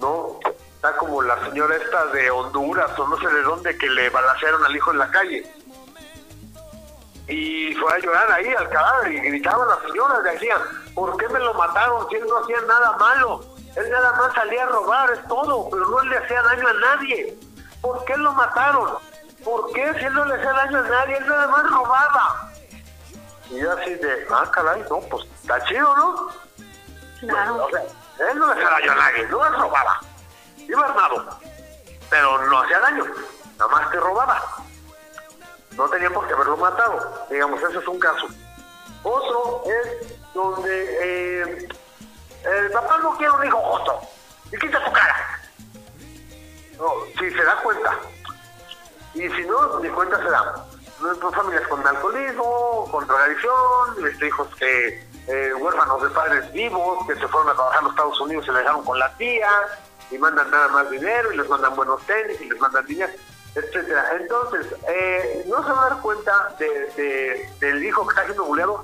¿no? Está como la señora esta de Honduras o no sé de dónde que le balancearon al hijo en la calle. Y fue a llorar ahí al cadáver y gritaban las señoras, decían, ¿por qué me lo mataron si él no hacía nada malo? Él nada más salía a robar, es todo, pero no le hacía daño a nadie. ¿Por qué lo mataron? ¿Por qué si él no le hacía daño a nadie? Él nada más robaba. Y yo así de, ah, caray, no, pues está chido, ¿no? Claro. O sea, él no le hacía daño a nadie, no él robaba. Iba armado, pero no hacía daño, nada más que robaba. No tenía por qué haberlo matado. Digamos, ese es un caso. Otro es donde eh, el papá no quiere un hijo justo y quita tu cara. No, si se da cuenta. Y si no, ni cuenta se da. Familias con alcoholismo, con drogadicción, este, hijos que eh, huérfanos de padres vivos que se fueron a trabajar a los Estados Unidos y se dejaron con la tía y mandan nada más dinero y les mandan buenos tenis y les mandan dinero, etcétera. Entonces, eh, no se va a dar cuenta de, de- del hijo que está siendo buleado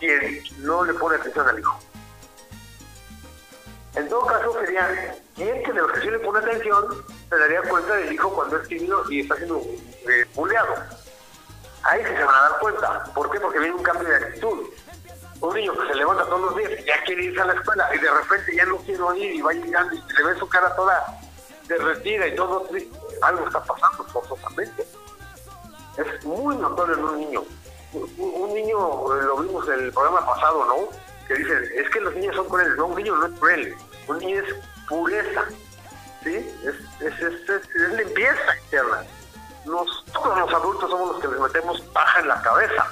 quien no le pone atención al hijo. En todo caso, sería quien que de los que sí le pone atención se daría cuenta del hijo cuando es tímido y está siendo eh, buleado. Ahí se van a dar cuenta. ¿Por qué? Porque viene un cambio de actitud. Un niño que se levanta todos los días y ya quiere irse a la escuela y de repente ya no quiere ir y va llegando y se le ve su cara toda derretida y todo triste. Algo está pasando forzosamente. Es muy notorio en un niño. Un, niño, eh, lo vimos en el programa pasado, ¿no? Que dicen, es que los niños son crueles. No, un niño no es cruel. Un niño es pureza. ¿Sí? Es, es, es, es- limpieza interna. Nosotros los adultos somos los que les metemos paja en la cabeza.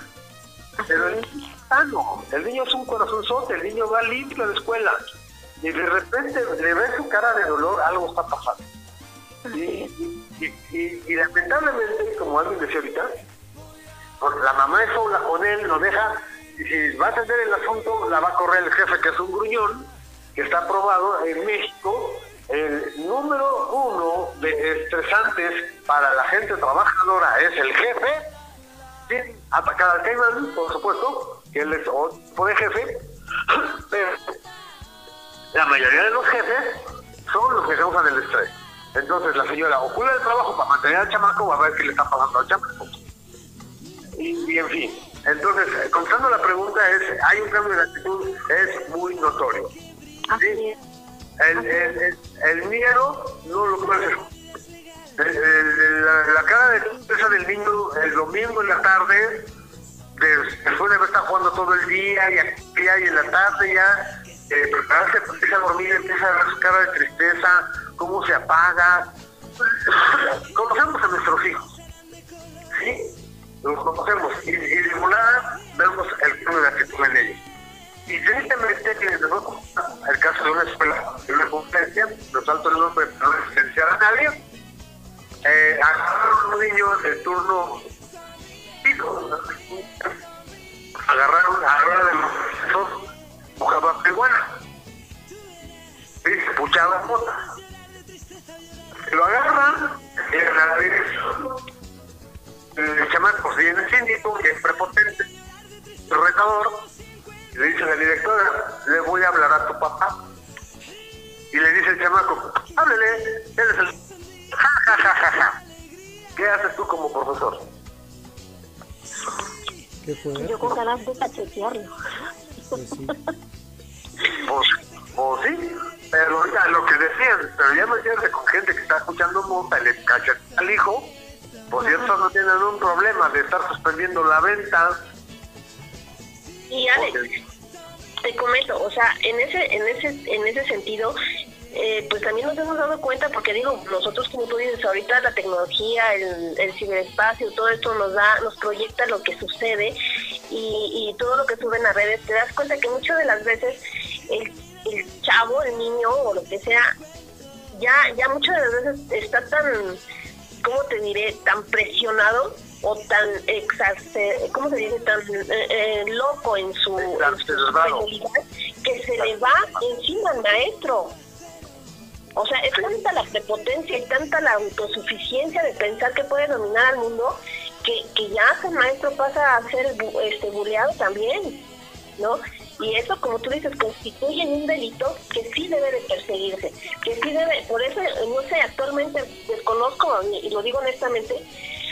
Pero el niño es sano. El niño es un corazonzote. El niño va limpio a la escuela. Y de repente le ve su cara de dolor, algo está pasando. Y, y, y- y- y lamentablemente, como alguien decía ahorita, pues la mamá es sola con él, lo deja, y si va a atender el asunto, la va a correr el jefe, que es un gruñón, que está aprobado en México, el número uno de estresantes para la gente trabajadora es el jefe sin atacar al Caimán, por supuesto, que él es otro de jefe, pero la mayoría de los jefes son los que causan el estrés. Entonces la señora ocurre el trabajo para mantener al chamaco, va a ver qué le está pasando al chamaco. Y, y en fin, entonces, contestando la pregunta es, hay un cambio de actitud, es muy notorio. ¿sí? El, el, el, miedo no lo puedes la, la cara de tristeza del niño el domingo en la tarde, de- después de haber jugando todo el día y aquí hay en la tarde ya, eh, prepararse para irse a dormir, empieza a ver su cara de tristeza, cómo se apaga. Conocemos a nuestros hijos, ¿sí? Los conocemos y, y de volada vemos el cambio de actitud en ellos. Y tristemente, les el caso de una escuela, de una conferencia, no salto el nombre no a nadie, eh, agarraron un niño del turno pico, agarraron a la de los dos, buscaba peruana y se puchaba mota. Lo agarran y a la vez el chamaco viene síndico, que es prepotente, retador, le dice la directora, le voy a hablar a tu papá. Y le dice el chamaco, háblele, él es el... Ja, ja, ja, ja, ja. ¿Qué haces tú como profesor? ¿Qué fue? Yo con ganas de cachetearlo. Pues sí. Pues, pues sí, pero oiga, lo que decían, pero ya me entiendes con gente que está escuchando mota y le cachan al hijo, pues cierto no tienen un problema de estar suspendiendo la venta. Y Alex, te comento, o sea, en ese, en ese, en ese sentido, eh, pues también nos hemos dado cuenta, porque digo, nosotros como tú dices, ahorita la tecnología, el, el ciberespacio, todo esto nos da, nos proyecta lo que sucede y, y todo lo que suben a redes, te das cuenta que muchas de las veces el, el chavo, el niño o lo que sea, ya, ya muchas de las veces está tan, ¿cómo te diré?, tan presionado o tan exace, ¿cómo se dice?, tan eh, eh, loco en su, superioridad, que se le va encima al maestro. O sea, es tanta la prepotencia y tanta la autosuficiencia de pensar que puede dominar al mundo que, que ya ese maestro pasa a ser bu- este, buleado también, ¿no? Y eso, como tú dices, constituye un delito que sí debe de perseguirse, que sí debe, por eso, no sé, actualmente desconozco, y lo digo honestamente,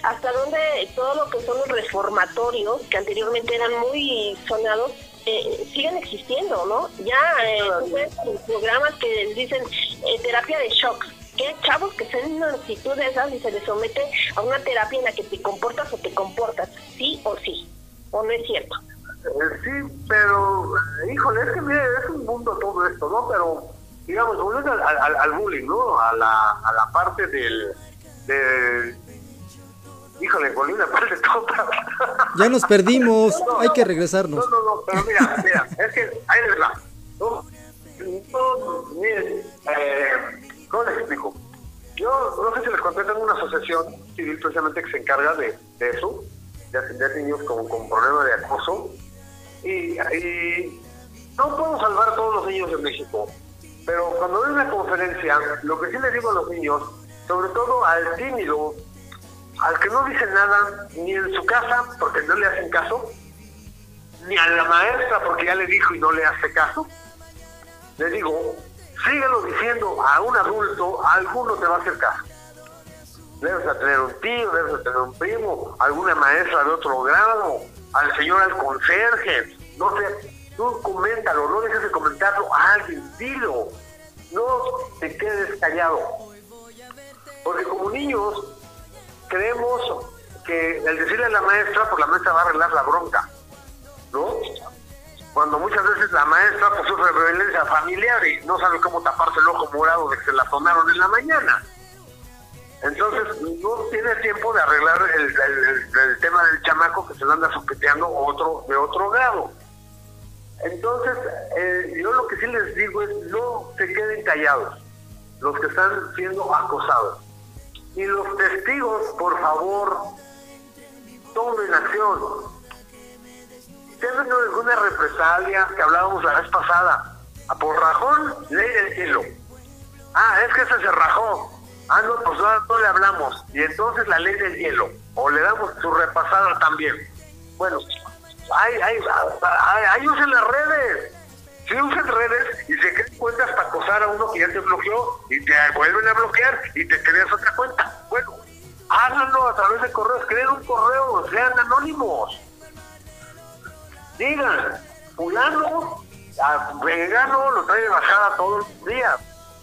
hasta dónde todo lo que son los reformatorios, que anteriormente eran muy sonados, eh, siguen existiendo, ¿no? Ya eh, programas que dicen eh, terapia de shocks, que chavos que están en una actitud de esas y se les somete a una terapia en la que te comportas o te comportas, sí o sí, o no es cierto. Eh, sí, pero, eh, híjole, es que mire, es un mundo todo esto, ¿no? Pero, digamos, volviendo al, al, bullying, ¿no? A la, a la parte del, del... Híjole, a la parte toda. Ya nos perdimos, No, no, hay que no. regresarnos. No, no, no, pero mira, mira, es que ahí les va. No, no, miren, eh, ¿cómo les explico? Yo no sé si les conté, tengo una asociación civil precisamente que se encarga de, de eso, de atender niños con, con problemas de acoso. Y, y no puedo salvar a todos los niños de México, pero cuando hay una conferencia, lo que sí les digo a los niños, sobre todo al tímido, al que no dice nada ni en su casa porque no le hacen caso, ni a la maestra porque ya le dijo y no le hace caso, le digo, síguelo diciendo a un adulto, a alguno te va a hacer caso. Debes de tener un tío, debes de tener un primo, alguna maestra de otro grado, al señor al conserje, no sé, tú coméntalo, no dejes de comentarlo a alguien, dilo, no te quedes callado. Porque como niños creemos que el decirle a la maestra, pues la maestra va a arreglar la bronca, ¿no? Cuando muchas veces la maestra pues sufre violencia familiar y no sabe cómo taparse el ojo morado de que se la sonaron en la mañana. Entonces no tiene tiempo de arreglar el, tema del chamaco que se lo anda soqueteando otro de otro grado. Entonces, eh, yo lo que sí les digo es no se queden callados los que están siendo acosados. Y los testigos, por favor, tomen acción. Tenido alguna represalia que hablábamos la vez pasada, a por rajón, ley del cielo. Ah, es que ese se rajó. Ah, no, pues no, no le hablamos. Y entonces la ley del hielo. O le damos su repasada también. Bueno, hay, hay, hay, hay usen las redes. Si usan redes y se crean cuentas para acosar a uno que ya te bloqueó y te vuelven a bloquear y te creas otra cuenta. Bueno, háganlo a través de correos, creen un correo, sean anónimos. Digan, fulano, a vegano lo trae bajada todos los días.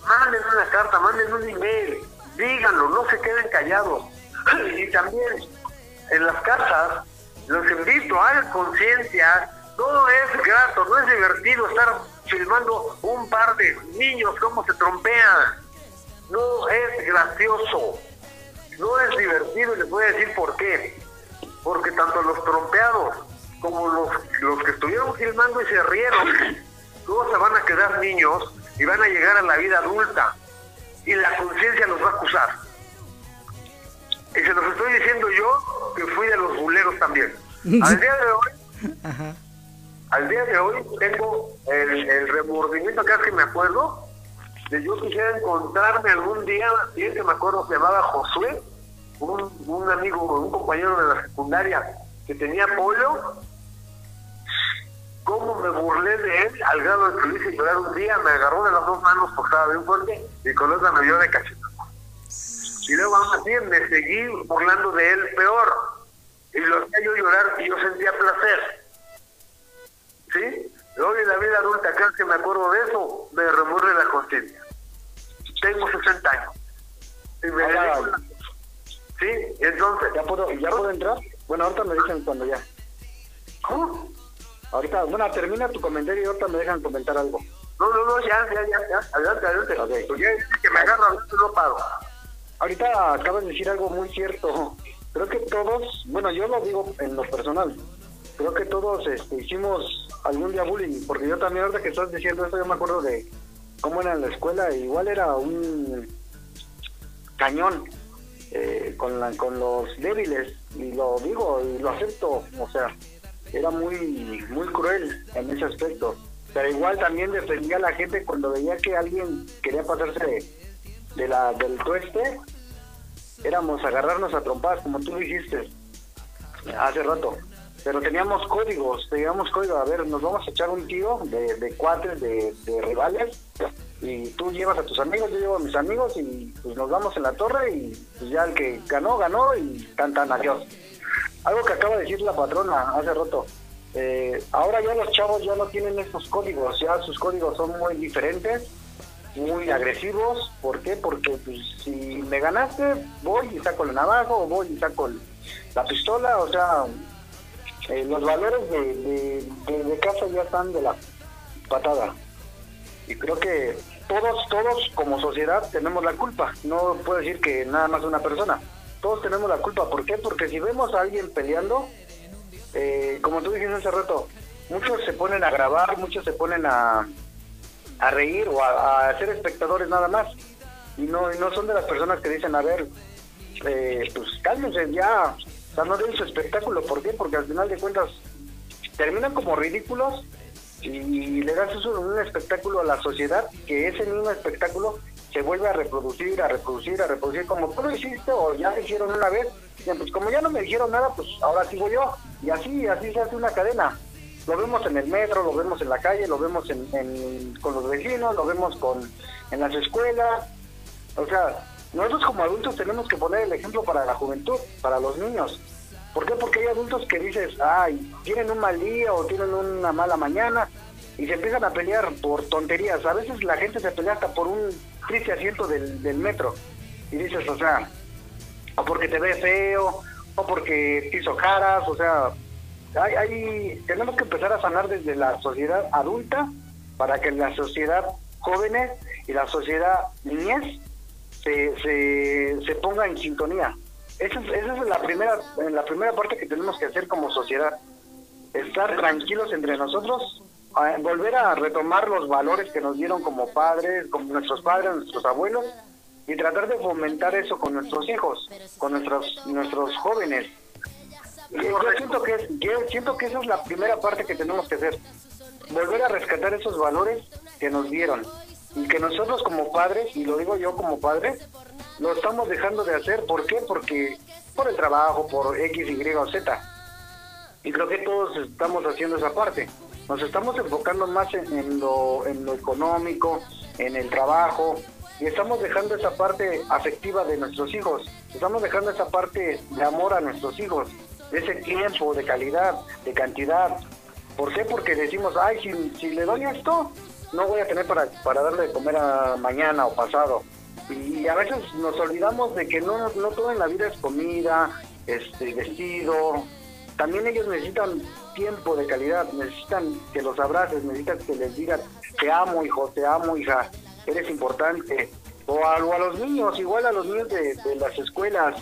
Manden una carta, manden un email, díganlo, no se queden callados. Y también en las casas los invito, hagan conciencia, no es grato, no es divertido estar filmando un par de niños cómo se trompean. No es gracioso, no es divertido y les voy a decir por qué. Porque tanto los trompeados como los, los que estuvieron filmando y se rieron, luego se van a quedar niños y van a llegar a la vida adulta y la conciencia los va a acusar. Y se los estoy diciendo yo que fui de los buleros también. Al día de hoy, al día de hoy tengo el, remordimiento cada que me acuerdo de yo quisiera encontrarme algún día, y que me acuerdo se llamaba Josué, un, un amigo, un compañero de la secundaria que tenía pollo, cómo me burlé de él al grado de que lo hice llorar un día, me agarró de las dos manos porque estaba bien fuerte y con otra me dio de cachetazo. Y luego aún así me seguí burlando de él peor. Y lo hacía yo llorar y yo sentía placer. ¿Sí? Hoy en la vida adulta, cada que me acuerdo de eso, me remuerde la conciencia. Tengo 60 años. Y me Ahora- dedico a- ¿Sí? Entonces... ¿Ya puedo, ¿Ya puedo entrar? Bueno, ahorita me dicen cuando ya. ¿Cómo? Ahorita, bueno, termina tu comentario y ahorita me dejan comentar algo. No, no, no, ya, ya, ya, ya. Adelante, adelante. Ok. Porque que me agarra, no paro. Ahorita acabas de decir algo muy cierto. Creo que todos, bueno, yo lo digo en lo personal, creo que todos este, hicimos algún día bullying, porque yo también ahorita que estás diciendo esto, yo me acuerdo de cómo era en la escuela, igual era un cañón eh, con, la- con los débiles, y lo digo y lo acepto, o sea, era muy, muy cruel en ese aspecto. Pero igual también defendía a la gente cuando veía que alguien quería pasarse de, de la, del tueste, éramos agarrarnos a trompadas, como tú dijiste hace rato. Pero teníamos códigos, teníamos códigos. A ver, nos vamos a echar un tiro de, de cuates, de, de rivales, y tú llevas a tus amigos, yo llevo a mis amigos, y pues nos vamos en la torre, y pues ya el que ganó, ganó, y tan tan adiós. Algo que acaba de decir la patrona hace rato. eh, ahora ya los chavos ya no tienen estos códigos, ya sus códigos son muy diferentes muy agresivos. ¿Por qué? Porque pues, si me ganaste, voy y saco la navaja o voy y saco el- la pistola. O sea, eh, los valores de, de, de- casa ya están de la patada. Y creo que todos, todos como sociedad tenemos la culpa. No puedo decir que nada más una persona. Todos tenemos la culpa. ¿Por qué? Porque si vemos a alguien peleando, eh, como tú dijiste hace rato, muchos se ponen a grabar, muchos se ponen a, a reír o a, ser espectadores nada más. Y no, y no son de las personas que dicen, a ver, eh, pues cálmense ya, no den su espectáculo. ¿Por qué? Porque al final de cuentas terminan como ridículos y le das un espectáculo a la sociedad, que ese mismo espectáculo se vuelve a reproducir, a reproducir, a reproducir, como tú lo hiciste o ya lo hicieron una vez, pues como ya no me dijeron nada, pues ahora sigo yo. Y así, así se hace una cadena. Lo vemos en el metro, lo vemos en la calle, lo vemos en- con los vecinos, lo vemos con en las escuelas. O sea, nosotros como adultos tenemos que poner el ejemplo para la juventud, para los niños. ¿Por qué? Porque hay adultos que dices, ay, tienen un mal día o tienen una mala mañana y se empiezan a pelear por tonterías. A veces la gente se pelea hasta por un triste asiento del, metro. Y dices, o sea, o porque te ve feo, o porque te hizo caras, o sea, hay, hay- tenemos que empezar a sanar desde la sociedad adulta para que la sociedad jóvenes y la sociedad niñez se, se, se ponga en sintonía. Esa es, esa es la primera la primera parte que tenemos que hacer como sociedad. Estar tranquilos entre nosotros, a- volver a retomar los valores que nos dieron como padres, como nuestros padres, nuestros abuelos, y tratar de fomentar eso con nuestros hijos, con nuestros nuestros jóvenes. Yo siento que es- yo siento que esa es la primera parte que tenemos que hacer, volver a rescatar esos valores que nos dieron. Y que nosotros como padres, y lo digo yo como padre, lo estamos dejando de hacer. ¿Por qué? Porque por el trabajo, por X, Y o Z. Y creo que todos estamos haciendo esa parte. Nos estamos enfocando más en, lo, en lo económico, en el trabajo, y estamos dejando esa parte afectiva de nuestros hijos. Estamos dejando esa parte de amor a nuestros hijos, ese tiempo, de calidad, de cantidad. ¿Por qué? Porque decimos, ay, si, si le doy esto, no voy a tener para, para darle de comer a mañana o pasado. Y a veces nos olvidamos de que no, no todo en la vida es comida, este, vestido. También ellos necesitan tiempo de calidad, necesitan que los abraces, necesitan que les digan, te amo hijo, te amo hija, eres importante. O a, a los niños, igual a los niños de, de las escuelas,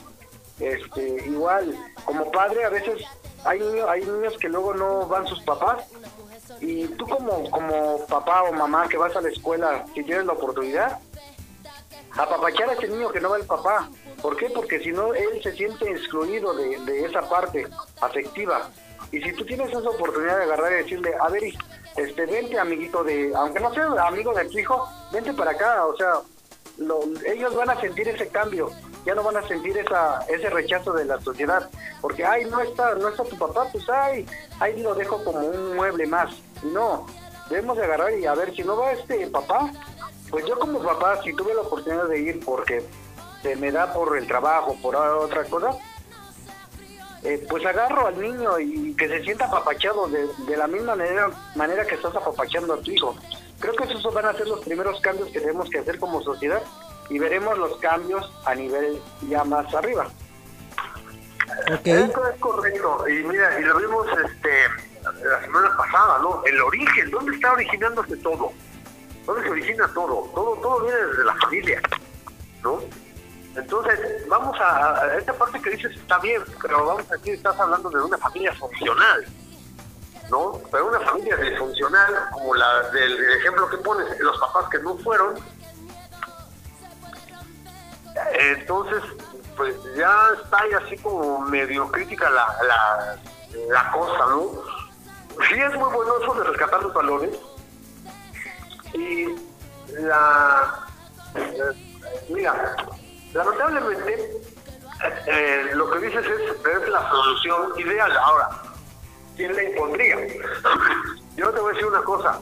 este, igual, como padre a veces hay niños, hay niños que luego no van sus papás y tú como, como papá o mamá que vas a la escuela, si tienes la oportunidad, apapachar a ese niño que no va el papá. ¿Por qué? Porque si no, él se siente excluido de, de esa parte afectiva. Y si tú tienes esa oportunidad de agarrar y decirle, a ver, este, vente amiguito de, aunque no sea amigo de tu hijo, vente para acá, o sea, lo- ellos van a sentir ese cambio, ya no van a sentir esa, ese rechazo de la sociedad, porque ay no está, no está tu papá, pues ay, ahí lo dejo como un mueble más. No, debemos de agarrar y a ver si no va este papá, pues yo como papá, si tuve la oportunidad de ir porque se me da por el trabajo, por otra cosa, eh, pues agarro al niño y que se sienta apapachado de, de la misma manera, manera que estás apapachando a tu hijo. Creo que esos van a ser los primeros cambios que tenemos que hacer como sociedad y veremos los cambios a nivel ya más arriba. Esto es correcto. Y mira, y lo vimos este, la semana pasada, ¿no? El origen, ¿dónde está originándose todo? ¿Dónde se origina todo? Todo, todo viene desde la familia, ¿no? Entonces, vamos a, a esta parte que dices está bien, pero vamos aquí, estás hablando de una familia funcional, ¿no? Pero una familia disfuncional, como la del ejemplo que pones, los papás que no fueron, entonces, pues ya está ahí así como medio crítica la, la, la cosa, ¿no? Sí es muy bueno eso de rescatar los valores y la... eh, mira, lamentablemente eh, lo que dices es, es la solución ideal. Ahora, ¿quién la impondría? Yo te voy a decir una cosa.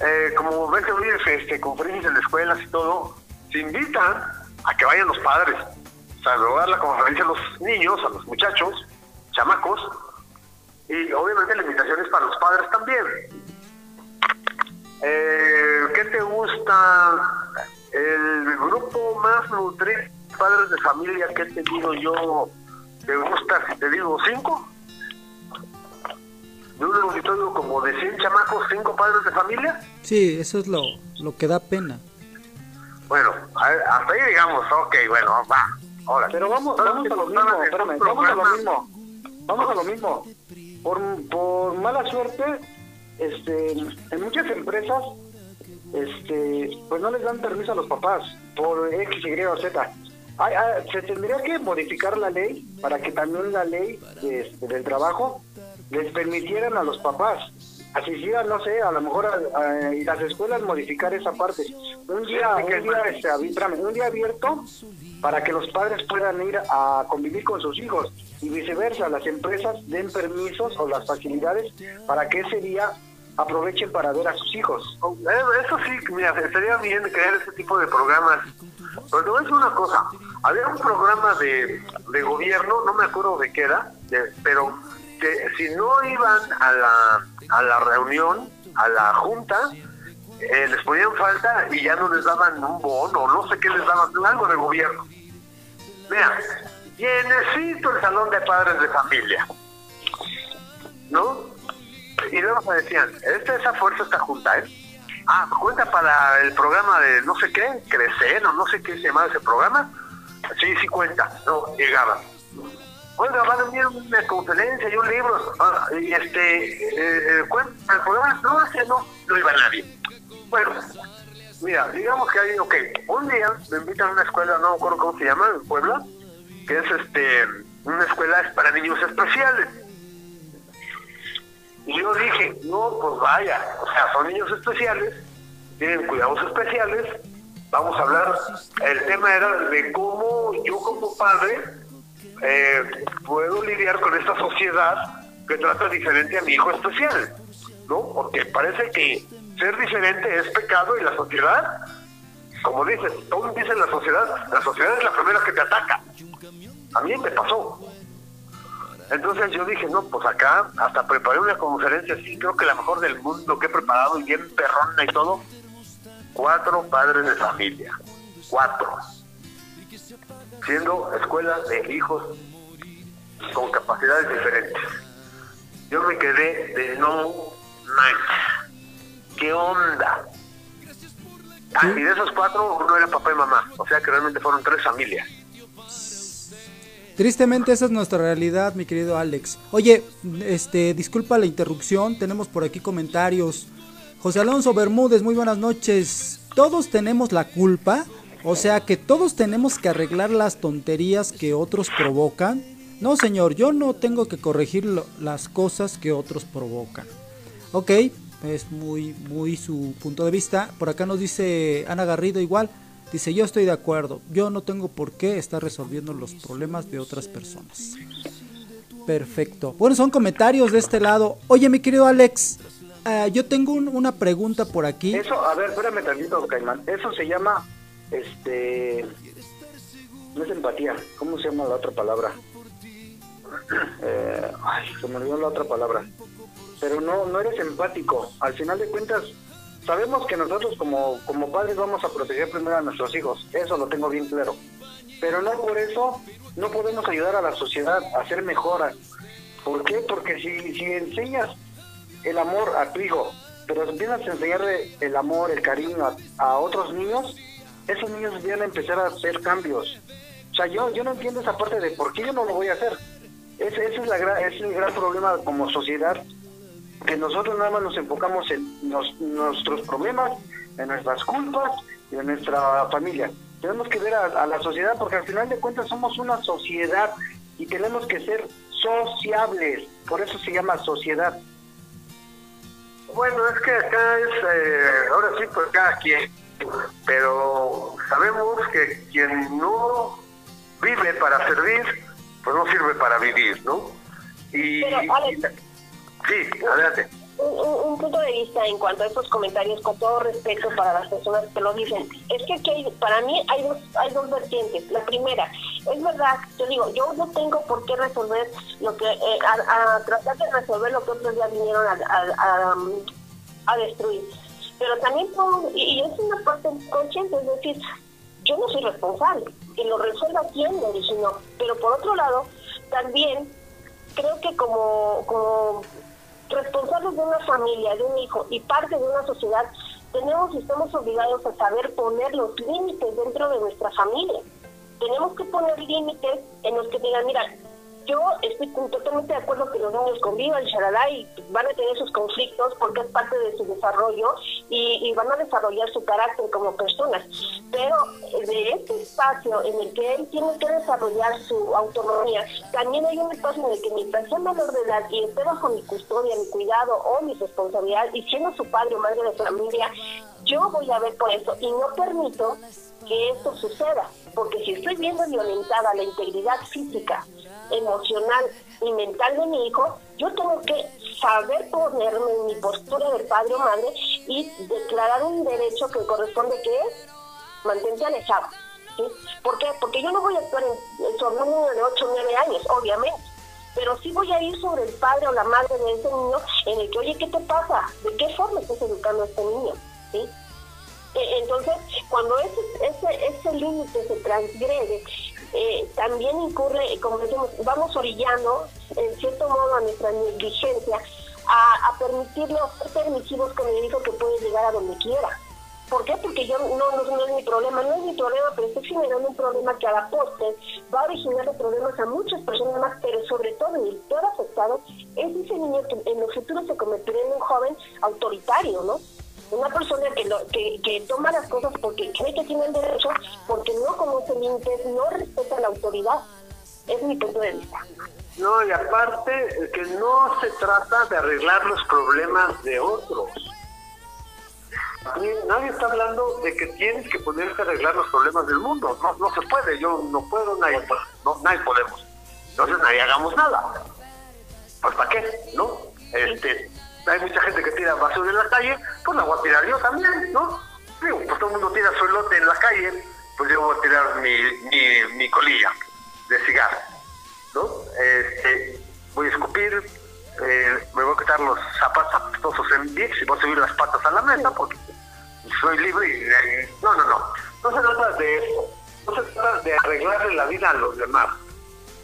Eh, como ves que hoy este, conferencias en las escuelas y todo, se invitan a que vayan los padres, o sea, luego dar la conferencia a los niños, a los muchachos, chamacos, y obviamente la invitación es para los padres también. Eh, ¿Qué te gusta? El grupo más nutrido padres de familia que he tenido yo, ¿te gusta si te digo cinco? De un auditorio como de 100 chamacos, cinco padres de familia. Sí, eso es lo, lo que da pena. Bueno, a ver, hasta ahí digamos, ok, bueno, va. Ahora, Pero vamos, vamos a lo mismo, espérame, vamos a lo mismo. Vamos a lo mismo. Por, por mala suerte, este, en muchas empresas, este, pues no les dan permiso a los papás por X, Y o Z. Ay, se tendría que modificar la ley para que también la ley este, del trabajo les permitieran a los papás asistir, no sé, a lo mejor a, a- y las escuelas modificar esa parte. Un día, un día, este, espérame, un día abierto para que los padres puedan ir a convivir con sus hijos y viceversa, las empresas den permisos o las facilidades para que ese día aprovechen para ver a sus hijos. Eh, Eso sí, mira, estaría bien crear ese tipo de programas. Pero te voy a decir una cosa. Había un programa de, de gobierno, no me acuerdo de qué era, de- pero que si no iban a la, a la reunión, a la junta, eh, les ponían falta y ya no les daban un bono, no sé qué les daban, algo de gobierno. Mira, llenecito el salón de padres de familia. ¿No? Y luego me decían, esta, esa fuerza está junta, ¿eh? Ah, cuenta para el programa de no sé qué, Crecer o no sé qué se llamaba ese programa. Sí, sí cuenta. No, llegaban. Oiga, van a enviar una conferencia y un libro. Ah, y este, eh, el programa. No, no, no iba nadie. Bueno, mira, digamos que hay, ok, un día me invitan a una escuela, no me acuerdo cómo se llama, en Puebla, que es este, una escuela para niños especiales. Y yo dije, no, pues vaya, o sea, son niños especiales, tienen cuidados especiales. Vamos a hablar, el tema era de cómo yo como padre eh, puedo lidiar con esta sociedad que trata diferente a mi hijo especial, ¿no? Porque parece que ser diferente es pecado y la sociedad, como dices, todos dicen la sociedad, la sociedad es la primera que te ataca. A mí me pasó. Entonces yo dije, no, pues acá hasta preparé una conferencia así, creo que la mejor del mundo que he preparado y bien perrona y todo. Cuatro padres de familia. Cuatro. Siendo escuelas de hijos con capacidades diferentes. Yo me quedé de no manches. ¿Qué onda? Ah, y de esos cuatro, uno era papá y mamá. O sea que realmente fueron tres familias. Tristemente esa es nuestra realidad, mi querido Alex. Oye, este, disculpa la interrupción, tenemos por aquí comentarios. José Alonso Bermúdez, muy buenas noches. Todos tenemos la culpa, o sea que todos tenemos que arreglar las tonterías que otros provocan. No, señor, yo no tengo que corregir las cosas que otros provocan. Ok, es muy, muy su punto de vista. Por acá nos dice Ana Garrido igual. Dice, yo estoy de acuerdo. Yo no tengo por qué estar resolviendo los problemas de otras personas. Perfecto. Bueno, son comentarios de este lado. Oye, mi querido Alex, ah, yo tengo un- una pregunta por aquí. Eso, a ver, espérame tantito, Caimán. Eso se llama, este, no es empatía. ¿Cómo se llama la otra palabra? Eh, ay, se me olvidó la otra palabra. Pero no, no eres empático. Al final de cuentas, sabemos que nosotros como, como padres vamos a proteger primero a nuestros hijos. Eso lo tengo bien claro. Pero no por eso no podemos ayudar a la sociedad a ser mejor. ¿Por qué? Porque si, si enseñas el amor a tu hijo, pero empiezas a enseñarle el amor, el cariño a, a otros niños, esos niños van empezar a hacer cambios. O sea, yo, yo no entiendo esa parte de por qué yo no lo voy a hacer. Ese, ese es, la, gra- es el gran problema como sociedad, que nosotros nada más nos enfocamos en nuestros problemas, en nuestras culpas y en nuestra familia. Tenemos que ver a, a la sociedad porque al final de cuentas somos una sociedad y tenemos que ser sociables. Por eso se llama sociedad. Bueno, es que acá es, eh, ahora sí, pues cada quien, pero sabemos que quien no vive para servir, pues no sirve para vivir, ¿no? Y, Pero, Alex, sí, adelante. un, un- un punto de vista en cuanto a estos comentarios, con todo respeto para las personas que lo dicen, es que aquí hay- para mí hay dos, hay dos vertientes. La primera, es verdad, yo digo, yo no tengo por qué resolver lo que, eh, a, a tratar de resolver lo que otros ya vinieron a, a- a, a destruir. Pero también, y es una parte consciente, es decir, yo no soy responsable, que lo resuelva quien lo originó. Pero por otro lado, también creo que como, como responsables de una familia, de un hijo y parte de una sociedad, tenemos y estamos obligados a saber poner los límites dentro de nuestra familia. Tenemos que poner límites en los que digan, mira, yo estoy totalmente de acuerdo que los niños convivan, charalá, y van a tener sus conflictos porque es parte de su desarrollo y, y van a desarrollar su carácter como personas. Pero eh, de este espacio en el que él tiene que desarrollar su autonomía, también hay un espacio en el que mientras sea menor de edad y esté bajo mi custodia, mi cuidado o mi responsabilidad, y siendo su padre o madre de familia, yo voy a ver por eso y no permito que esto suceda, porque si estoy viendo violentada la integridad física, emocional y mental de mi hijo, yo tengo que saber ponerme en mi postura de padre o madre y declarar un derecho que corresponde que es mantente alejado. ¿sí? ¿Por qué? Porque yo no voy a actuar en- sobre un niño de 8 o 9 años, obviamente. Pero sí voy a ir sobre el padre o la madre de ese niño en el que, oye, ¿qué te pasa? ¿De qué forma estás educando a este niño? ¿Sí? Eh, Entonces, cuando ese, ese, ese límite se transgrede, eh, también incurre, como decimos, vamos orillando, en cierto modo, a nuestra negligencia, a, a permitirle o ser permisivos con el hijo que puede llegar a donde quiera. ¿Por qué? Porque yo no, no, es mi problema, no es mi problema, pero estoy generando un problema que a la va a originarle problemas a muchas personas más, pero sobre todo, y el peor afectado, es ese niño que en el futuro se convertirá en un joven autoritario, ¿no? Una persona que, lo, que, toma las cosas porque cree que tiene el derecho, porque no conoce límites, no respeta la autoridad. Es mi punto de vista. No, y aparte, que no se trata de arreglar los problemas de otros. Nadie está hablando de que tienes que ponerte a arreglar los problemas del mundo. No, no se puede, yo no puedo, nadie no, nadie podemos. Entonces nadie hagamos nada. Pues ¿para qué? ¿No? Este, hay mucha gente que tira basura en la calle, pues la voy a tirar yo también, ¿no? Digo, pues todo el mundo tira su elote en la calle, pues yo voy a tirar mi, mi, mi colilla de cigarro, ¿no? Este, voy a escupir, eh, me voy a quitar los zapatos apestosos en Dix y voy a subir las patas a la mesa porque soy libre y, y- no, no, no. No se trata de eso. No se trata de arreglarle la vida a los demás.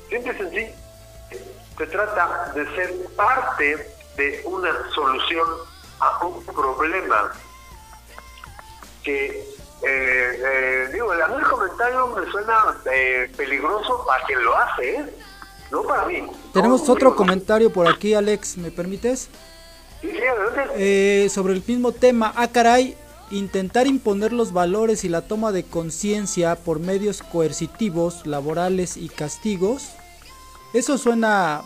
Simple y sencillo. Se trata de ser parte de una solución a un problema que, eh, eh, digo, el comentario me suena eh, peligroso para quien lo hace, ¿eh? No para mí. Tenemos No, otro comentario por aquí, Alex, ¿me permites? sí. Eh, sobre el mismo tema, ah caray, intentar imponer los valores y la toma de conciencia por medios coercitivos, laborales y castigos, eso suena,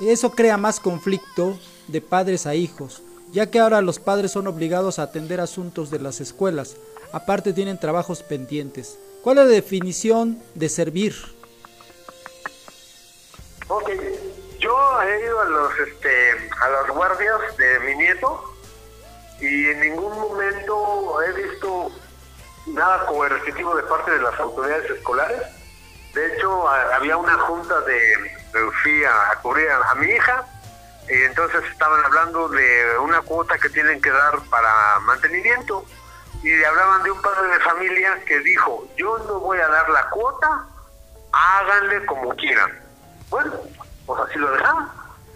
eso crea más conflicto de padres a hijos, ya que ahora los padres son obligados a atender asuntos de las escuelas, aparte tienen trabajos pendientes. ¿Cuál es la definición de servir? Ok, yo he ido a los este a las guardias de mi nieto y en ningún momento he visto nada coercitivo de parte de las autoridades escolares. De hecho, había una junta de, de- fui a, a cubrir a, mi hija entonces estaban hablando de una cuota que tienen que dar para mantenimiento y hablaban de un padre de familia que dijo, yo no voy a dar la cuota, háganle como quieran. Bueno, pues así lo dejaron.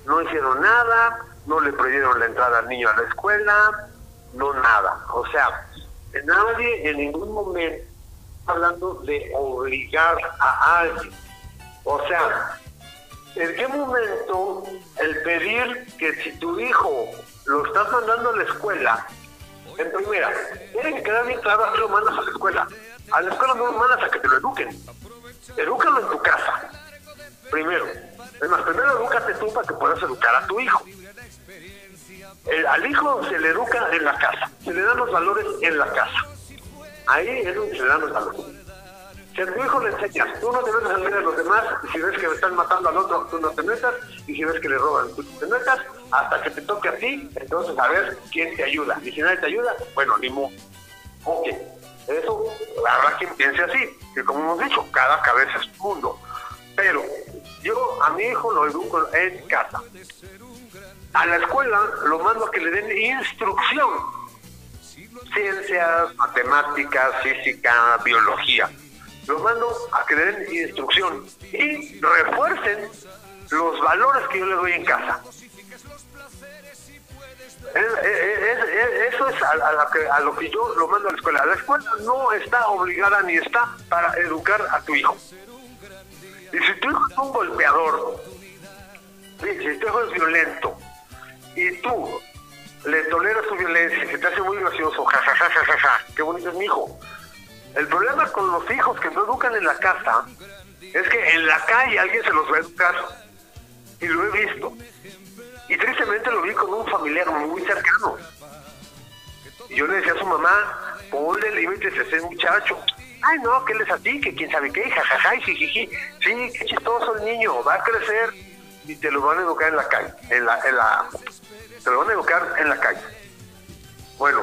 No hicieron nada, no le prohibieron la entrada al niño a la escuela, no nada. O sea, nadie en ningún momento está hablando de obligar a alguien. O sea, ¿en qué momento el pedir que si tu hijo lo estás mandando a la escuela, en primera, tiene que quedar bien claro a qué lo mandas a la escuela. A la escuela no lo mandas a que te lo eduquen. Edúcalo en tu casa. Primero. Es más, primero edúcate tú para que puedas educar a tu hijo. El- al hijo se le educa en la casa. Se le dan los valores en la casa. Ahí es donde se le dan los valores. Si a tu hijo le enseñas, tú no te metas en medio de los demás, y si ves que están matando al otro, tú no te metas, y si ves que le roban, tú no te metas, hasta que te toque a ti, entonces a ver quién te ayuda. Y si nadie te ayuda, bueno, ni modo. Ok, eso habrá quien piense así, que como hemos dicho, cada cabeza es un mundo. Pero yo a mi hijo lo educo en casa. A la escuela lo mando a que le den instrucción. Ciencias, matemáticas, física, biología. Lo mando a que le den instrucción y refuercen los valores que yo le doy en casa. Es- es- es- Eso es a, la que- a lo que yo lo mando a la escuela. La escuela no está obligada ni está para educar a tu hijo. Y si tu hijo es un golpeador, si tu hijo es violento, y tú le toleras su violencia, se te hace muy gracioso, ja, ja, ja, ja, ja, ja, qué bonito es mi hijo. El problema con los hijos que no educan en la casa es que en la calle alguien se los va a educar. Y lo he visto. Y tristemente lo vi con un familiar muy cercano. Y yo le decía a su mamá, ponle límites a ese muchacho. Ay, no, que él es así, que quién sabe qué, jajaja, y jijiji. Sí, qué chistoso el niño, va a crecer y te lo van a educar en la calle. En la, en la, te lo van a educar en la calle. Bueno,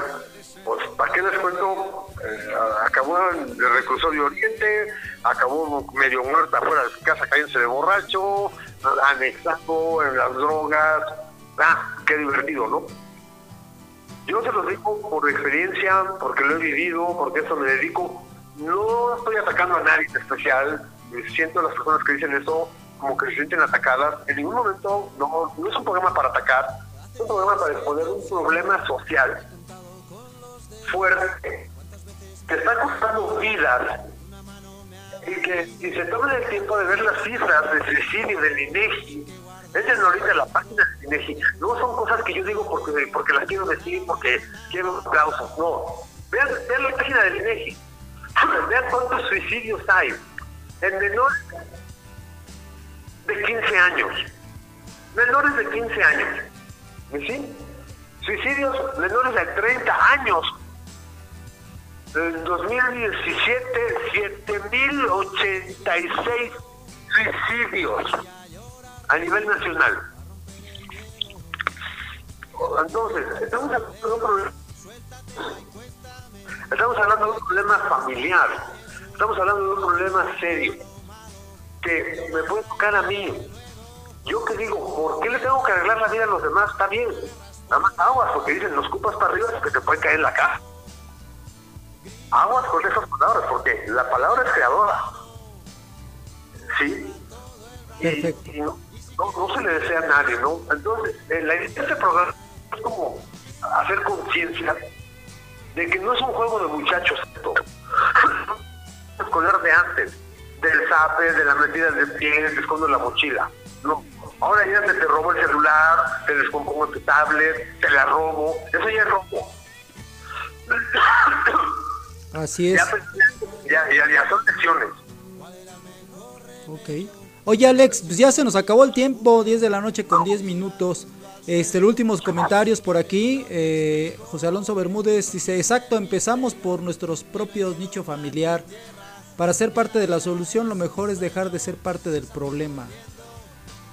pues, ¿para qué les cuento? Eh, acabó en el reclusorio Oriente, acabó medio muerta afuera de su casa cayéndose de borracho, anexado en las drogas. Ah, qué divertido, ¿no? Yo se los digo por experiencia, porque lo he vivido, porque eso me dedico. No estoy atacando a nadie en especial. Siento a las personas que dicen eso como que se sienten atacadas. En ningún momento, no, no es un programa para atacar, es un programa para exponer un problema social fuerte que está costando vidas y que si se toman el tiempo de ver las cifras de suicidio del INEGI, entren ahorita la página del INEGI, no son cosas que yo digo porque, porque las quiero decir, porque quiero aplausos, no. Vean, vean la página del INEGI, vean cuántos suicidios hay en menores de 15 años, menores de 15 años, ¿sí? Suicidios menores de 30 años, En 2017, 7.086 suicidios a nivel nacional. Entonces, estamos hablando de un problema, estamos hablando de un problema familiar, estamos hablando de un problema serio, que me puede tocar a mí. Yo que digo, ¿por qué le tengo que arreglar la vida a los demás? Está bien, nada más aguas, porque dicen, los cupas para arriba es que te puede caer en la cara. Aguas con esas palabras, porque la palabra es creadora. ¿Sí? Perfecto. Y no, no, no se le desea a nadie, ¿no? Entonces, la idea de este programa es como hacer conciencia de que no es un juego de muchachos esto. escolar de antes, del zape, de la metida de pie, te escondo la mochila. No. Ahora ya se te robó el celular, te descompongo tu tablet, te la robo. Eso ya es robo. Así es. Ya, ya, ya, ya son lesiones. Ok. Oye Alex, pues ya se nos acabó el tiempo, 10 de la noche con 10 minutos. Este, los últimos comentarios por aquí. eh, José Alonso Bermúdez dice, exacto, empezamos por nuestros propios nicho familiar. Para ser parte de la solución, lo mejor es dejar de ser parte del problema.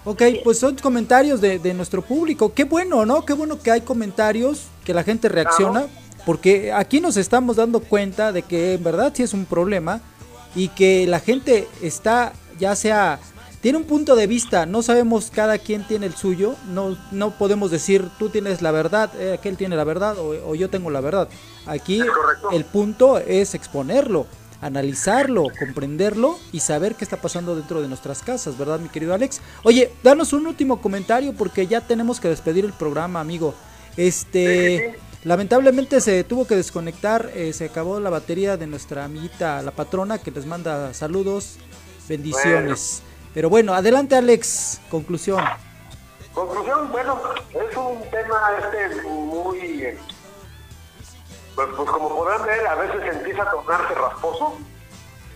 Ok, pues son comentarios de, de nuestro público. Qué bueno, ¿no? Qué bueno que hay comentarios, que la gente reacciona. Porque aquí nos estamos dando cuenta de que en verdad sí es un problema. Y que la gente está, ya sea tiene un punto de vista, no sabemos cada quien tiene el suyo, no, no podemos decir tú tienes la verdad, eh, aquel tiene la verdad o, o yo tengo la verdad. Aquí el punto es exponerlo, analizarlo, comprenderlo y saber qué está pasando dentro de nuestras casas, ¿verdad mi querido Alex? Oye, danos un último comentario porque ya tenemos que despedir el programa, amigo. Este, lamentablemente se tuvo que desconectar, eh, se acabó la batería de nuestra amiguita, la patrona, que les manda saludos, bendiciones. Pero bueno, adelante Alex, conclusión. Conclusión, bueno, es un tema este muy... eh, Pues, pues como podrán ver, a veces empieza a tornarse rasposo,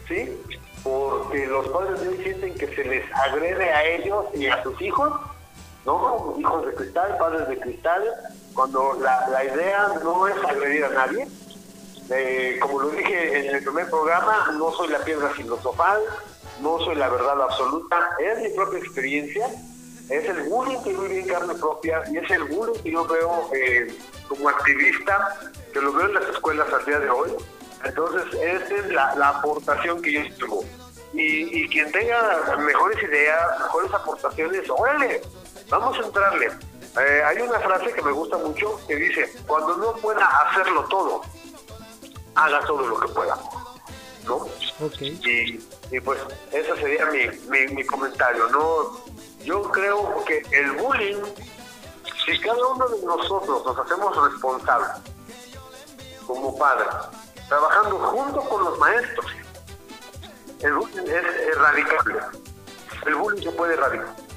¿sí? Porque los padres de hoy sienten que se les agrede a ellos y a sus hijos, ¿no? Hijos de cristal, padres de cristal, cuando la, la idea no es agredir a nadie. Eh, como lo dije en el primer programa, no soy la piedra filosofal, no soy la verdad absoluta, es mi propia experiencia, es el bullying que yo viví en carne propia y es el bullying que yo veo eh, como activista, que lo veo en las escuelas al día de hoy. Entonces, esa es la, la aportación que yo tengo. Y, y quien tenga mejores ideas, mejores aportaciones, órale, vamos a entrarle. Eh, hay una frase que me gusta mucho que dice, cuando no pueda hacerlo todo, haga todo lo que pueda. ¿no? Y, y pues ese sería mi, mi, mi comentario. no Yo creo que el bullying, si cada uno de nosotros nos hacemos responsables como padres, trabajando junto con los maestros, el bullying es erradicable. El bullying se puede erradicar.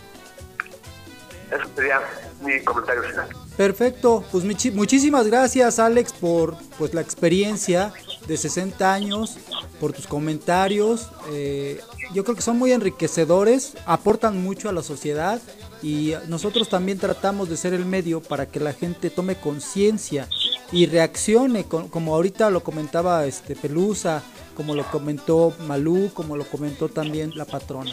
Ese sería mi comentario final. Perfecto, pues muchísimas gracias Alex por pues la experiencia de 60 años, por tus comentarios. eh, yo creo que son muy enriquecedores, aportan mucho a la sociedad y nosotros también tratamos de ser el medio para que la gente tome conciencia y reaccione, co- como ahorita lo comentaba este Pelusa, como lo comentó Malú, como lo comentó también la patrona.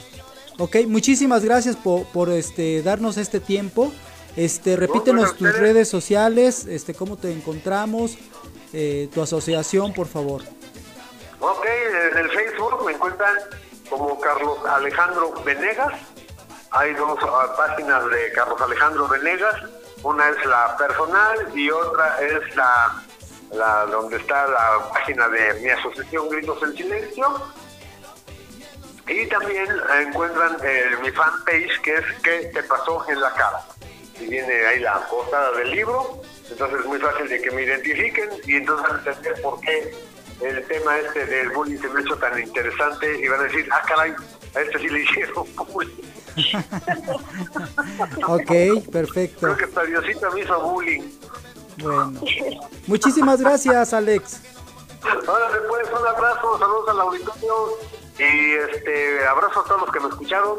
Ok, muchísimas gracias por, por este darnos este tiempo. Este, repítenos tus redes sociales, este, cómo te encontramos, eh, tu asociación, por favor. Ok, en el Facebook me encuentran como Carlos Alejandro Venegas. Hay dos ah, páginas de Carlos Alejandro Venegas. Una es la personal y otra es la, la donde está la página de mi asociación Gritos en Silencio. Y también encuentran eh, mi fanpage que es ¿Qué te pasó en la cara? Y viene ahí la portada del libro, entonces es muy fácil de que me identifiquen y entonces van a entender por qué el tema este del bullying se me ha hecho tan interesante y van a decir, ah caray, a este sí le hicieron bullying. Ok, perfecto. Creo que hasta Diosito me hizo bullying. Bueno, muchísimas gracias, Alex. Ahora después un abrazo, saludos al auditorio y este abrazo a todos los que me escucharon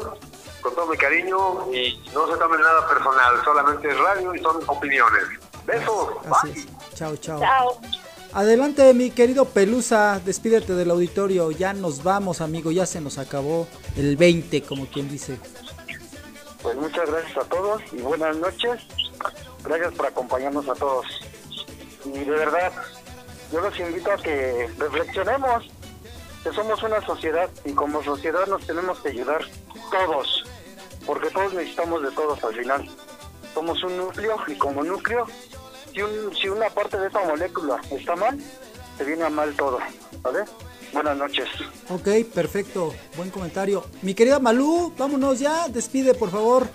con todo mi cariño y no se tomen nada personal, solamente es radio y son opiniones. Besos. Así es. Chao, chao. Chao. Adelante, mi querido Pelusa, despídete del auditorio. Ya nos vamos, amigo, ya se nos acabó el 20, como quien dice. Pues muchas gracias a todos y buenas noches. Gracias por acompañarnos a todos. Y de verdad, yo los invito a que reflexionemos que somos una sociedad y como sociedad nos tenemos que ayudar todos, porque todos necesitamos de todos al final. Somos un núcleo y como núcleo, si, un- si una parte de esa molécula está mal, se viene a mal todo. ¿Vale? Buenas noches. Ok, perfecto, buen comentario. Mi querida Malú, vámonos ya, despide por favor.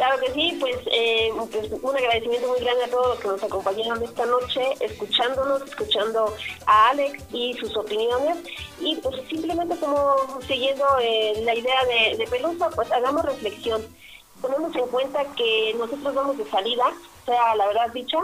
Claro que sí, pues, eh, pues, un agradecimiento muy grande a todos los que nos acompañaron esta noche, escuchándonos, escuchando a Alex y sus opiniones, y pues simplemente como siguiendo eh, la idea de, de Pelusa, pues hagamos reflexión. Tomemos en cuenta que nosotros vamos de salida, sea la verdad dicha,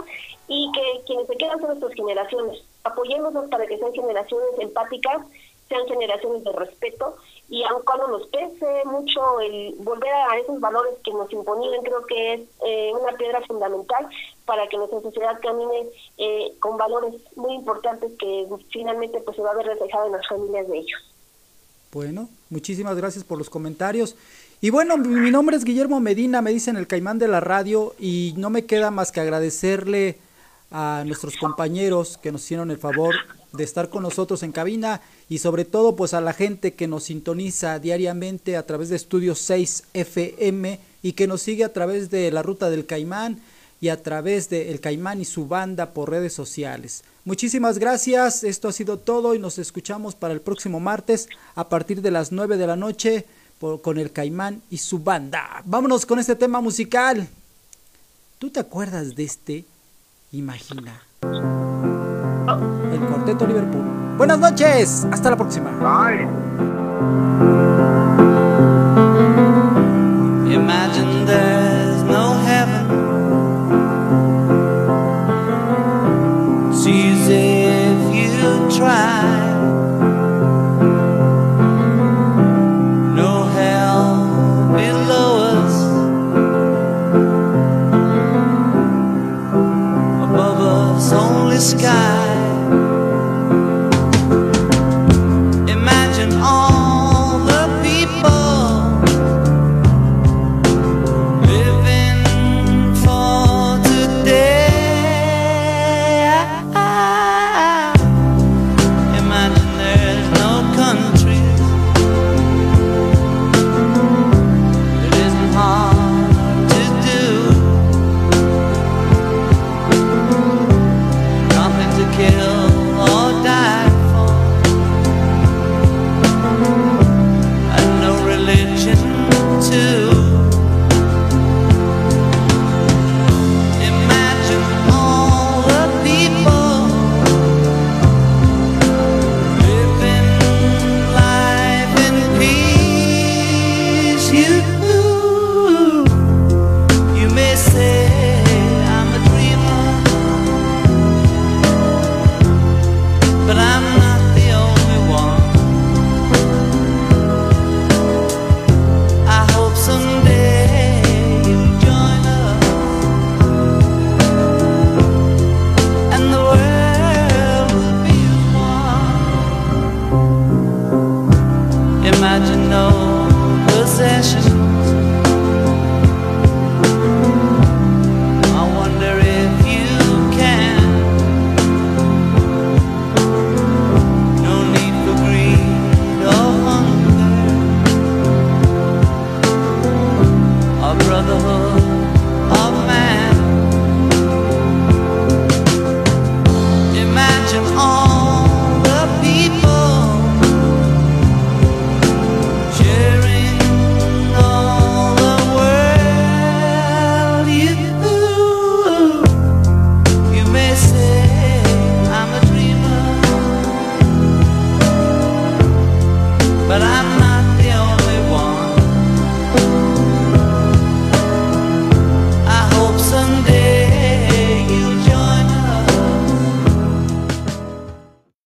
y que quienes se quedan son nuestras generaciones. Apoyémonos para que sean generaciones empáticas, sean generaciones de respeto y aun cuando nos pese mucho el volver a esos valores que nos imponían, creo que es eh, una piedra fundamental para que nuestra sociedad camine eh, con valores muy importantes que finalmente pues se va a ver reflejado en las familias de ellos. Bueno, muchísimas gracias por los comentarios. Y bueno, mi nombre es Guillermo Medina, me dicen el caimán de la radio y no me queda más que agradecerle a nuestros compañeros que nos hicieron el favor de estar con nosotros en cabina y sobre todo pues a la gente que nos sintoniza diariamente a través de Estudio 6 FM y que nos sigue a través de la Ruta del Caimán y a través de El Caimán y su banda por redes sociales. Muchísimas gracias, esto ha sido todo y nos escuchamos para el próximo martes a partir de las 9 de la noche con El Caimán y su banda. Vámonos con este tema musical. ¿Tú te acuerdas de este? Imagina. Cuarteto Liverpool. Buenas noches, hasta la próxima. Imagine there's no heaven. It's easy if you try.